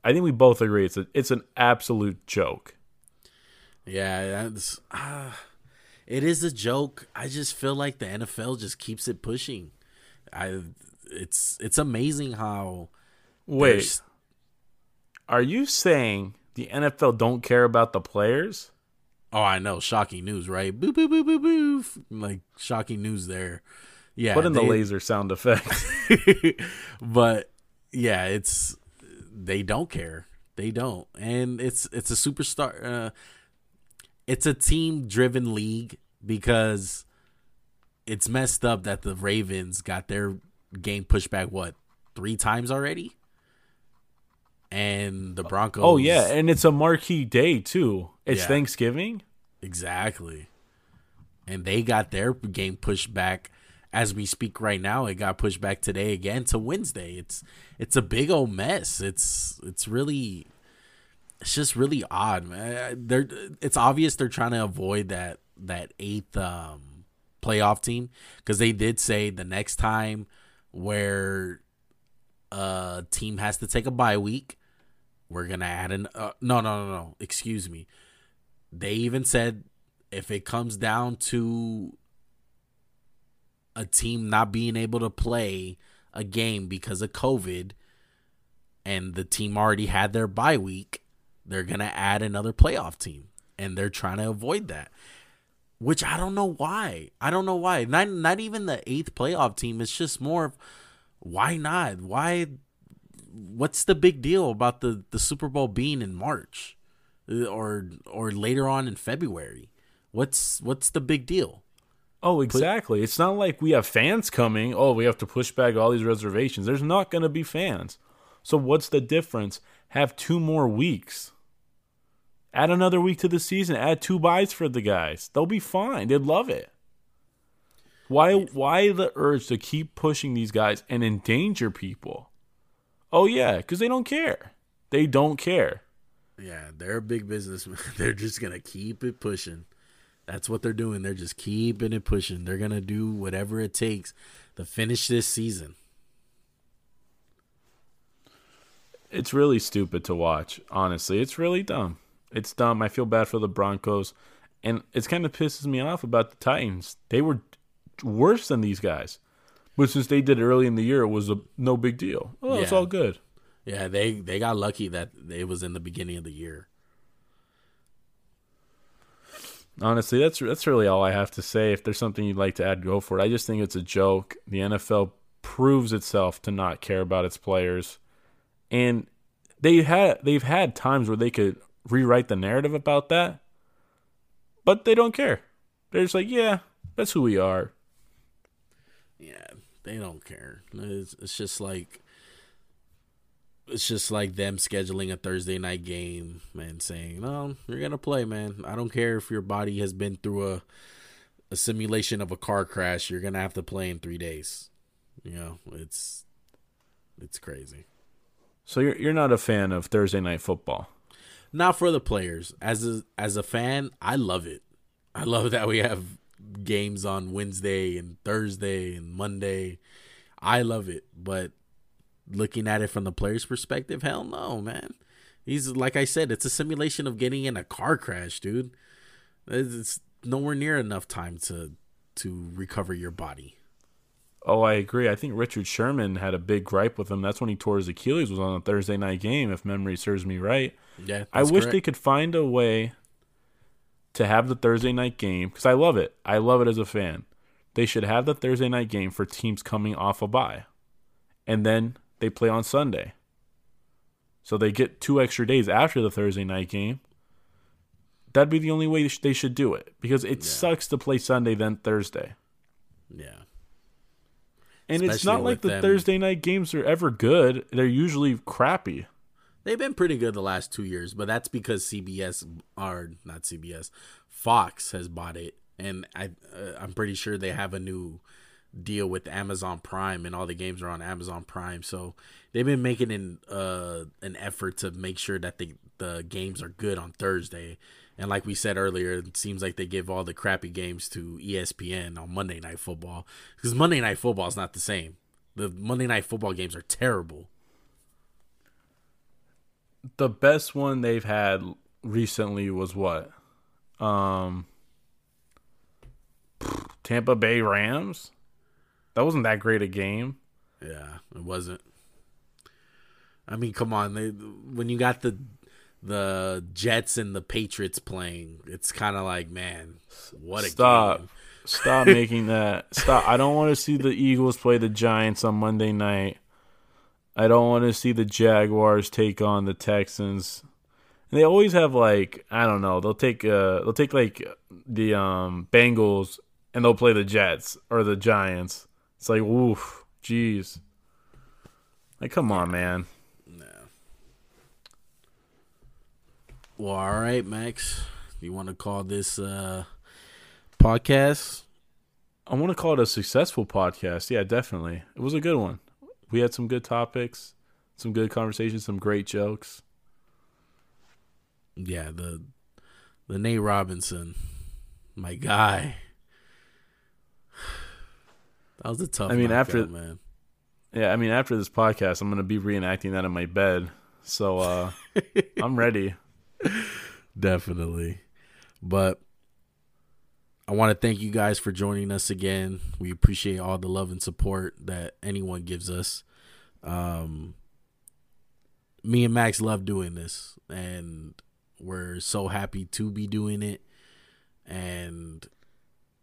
I think we both agree it's a, it's an absolute joke. Yeah, that's uh, it is a joke. I just feel like the NFL just keeps it pushing. I it's it's amazing how Wait, there's- are you saying the NFL don't care about the players? Oh, I know, shocking news, right? Boo boo boo boo boo. Like shocking news there. Yeah, Put in the laser sound effect. but yeah, it's they don't care. They don't, and it's it's a superstar. Uh, it's a team driven league because it's messed up that the Ravens got their game pushed back what three times already, and the Broncos. oh yeah, and it's a marquee day too. It's Yeah. Thanksgiving. Exactly. And they got their game pushed back as we speak right now. It got pushed back today again to Wednesday. It's it's a big old mess. It's it's really it's just really odd, man. They're it's obvious they're trying to avoid that that eighth um playoff team because they did say the next time where a team has to take a bye week, we're gonna add an uh, no no no no excuse me they even said if it comes down to a team not being able to play a game because of COVID and the team already had their bye week, they're going to add another playoff team and they're trying to avoid that. Which I don't know why. I don't know why. Not not even the eighth playoff team. It's just more of why not? Why? What's the big deal about the the Super Bowl being in March, Uh, or or later on in February? What's what's the big deal? Oh, exactly. it's not like we have fans coming. Oh, we have to push back all these reservations. There's not going to be fans. So what's the difference? Have two more weeks. Add another week to the season. Add two byes for the guys. They'll be fine. They'd love it. Why why the urge to keep pushing these guys and endanger people? Oh yeah, cuz they don't care. They don't care. Yeah, they're a big business. They're just gonna keep it pushing. That's what they're doing. They're just keeping it pushing. They're gonna do whatever it takes to finish this season. It's really stupid to watch, honestly. It's really dumb. It's dumb. I feel bad for the Broncos. And it's kind of pisses me off about the Titans. They were worse than these guys. But since they did it early in the year, it was a no big deal. Oh, it's all good. Yeah, they they got lucky that it was in the beginning of the year. Honestly, that's that's really all I have to say. If there's something you'd like to add, go for it. I just think it's a joke. The NFL proves itself to not care about its players, and they had they've had times where they could rewrite the narrative about that, but they don't care. They're just like, yeah, that's who we are. Yeah, they don't care. It's, it's just like it's just like them scheduling a Thursday night game and saying, "No, you're gonna play, man. I don't care if your body has been through a a simulation of a car crash. You're gonna have to play in three days." You know, it's it's crazy. So you're you're not a fan of Thursday night football. Not for the players. As a as a fan, I love it. I love that we have games on Wednesday and Thursday and Monday. I love it, but looking at it from the player's perspective, hell no, man. He's like I said, it's a simulation of getting in a car crash, dude. It's nowhere near enough time to to recover your body. Oh, I agree. I think Richard Sherman had a big gripe with him. That's when he tore his Achilles was on a Thursday night game, if memory serves me right. Yeah, I wish they could find a way to have the Thursday night game because I love it. I love it as a fan. They should have the Thursday night game for teams coming off a bye, and then they play on Sunday. So they get two extra days after the Thursday night game. That'd be the only way they should do it because it sucks to play Sunday then Thursday. Yeah. And it's not like the them- Thursday night games are ever good. They're usually crappy. They've been pretty good the last two years, but that's because CBS or not CBS, Fox has bought it, and I uh, I'm pretty sure they have a new deal with Amazon Prime, and all the games are on Amazon Prime. So they've been making an uh, an effort to make sure that the the games are good on Thursday. And like we said earlier, it seems like they give all the crappy games to ESPN on Monday Night Football because Monday Night Football is not the same. The Monday Night Football games are terrible. The best one they've had recently was what? Um Tampa Bay Rams. That wasn't that great a game. Yeah, it wasn't. I mean, come on. They, when you got the the Jets and the Patriots playing, it's kind of like, man, what a Stop. game. Stop making that. Stop. I don't want to see the Eagles play the Giants on Monday night. I don't want to see the Jaguars take on the Texans. And they always have like I don't know. They'll take uh they'll take like the um Bengals and they'll play the Jets or the Giants. It's like woof, jeez. Like come on, man. Well, all right, Max. You want to call this uh podcast? I want to call it a successful podcast. Yeah, definitely. It was a good one. We had some good topics, some good conversations, some great jokes. Yeah, the the Nate Robinson, my guy. That was a tough. I mean, after- man. Yeah, I mean, after this podcast, I'm gonna be reenacting that in my bed. So uh I'm ready. Definitely. But I want to thank you guys for joining us again. We appreciate all the love and support that anyone gives us. Um, me and Max love doing this, and we're so happy to be doing it. And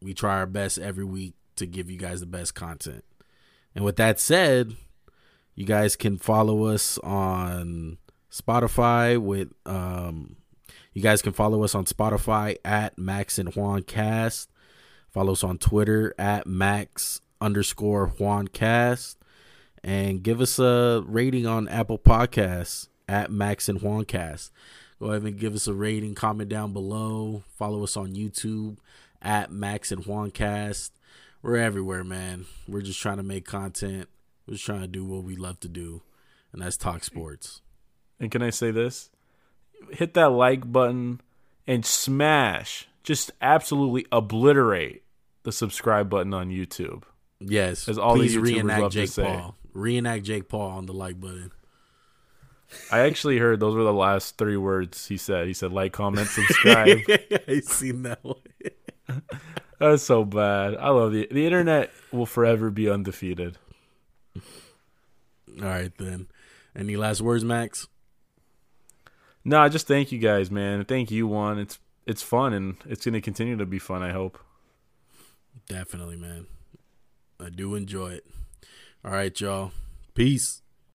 we try our best every week to give you guys the best content. And with that said, you guys can follow us on Spotify with um you guys can follow us on Spotify at Max and Juan Cast. Follow us on Twitter at Max underscore Juan Cast. And give us a rating on Apple Podcasts at Max and Juan Cast. Go ahead and give us a rating, comment down below. Follow us on YouTube at Max and Juan Cast. We're everywhere, man. We're just trying to make content. We're just trying to do what we love to do, and that's talk sports. And can I say this? Hit that like button and smash, just absolutely obliterate the subscribe button on YouTube. Yes, As all please the YouTubers reenact love to Jake say. Paul. Reenact Jake Paul on the like button. I actually heard those were the last three words he said. He said like, comment, subscribe. I seen that one. That's so bad. I love the the internet will forever be undefeated. All right then. Any last words, Max? No, I just thank you guys, man. Thank you, Juan. It's it's fun and it's gonna continue to be fun. I hope. Definitely, man. I do enjoy it. All right, y'all. Peace.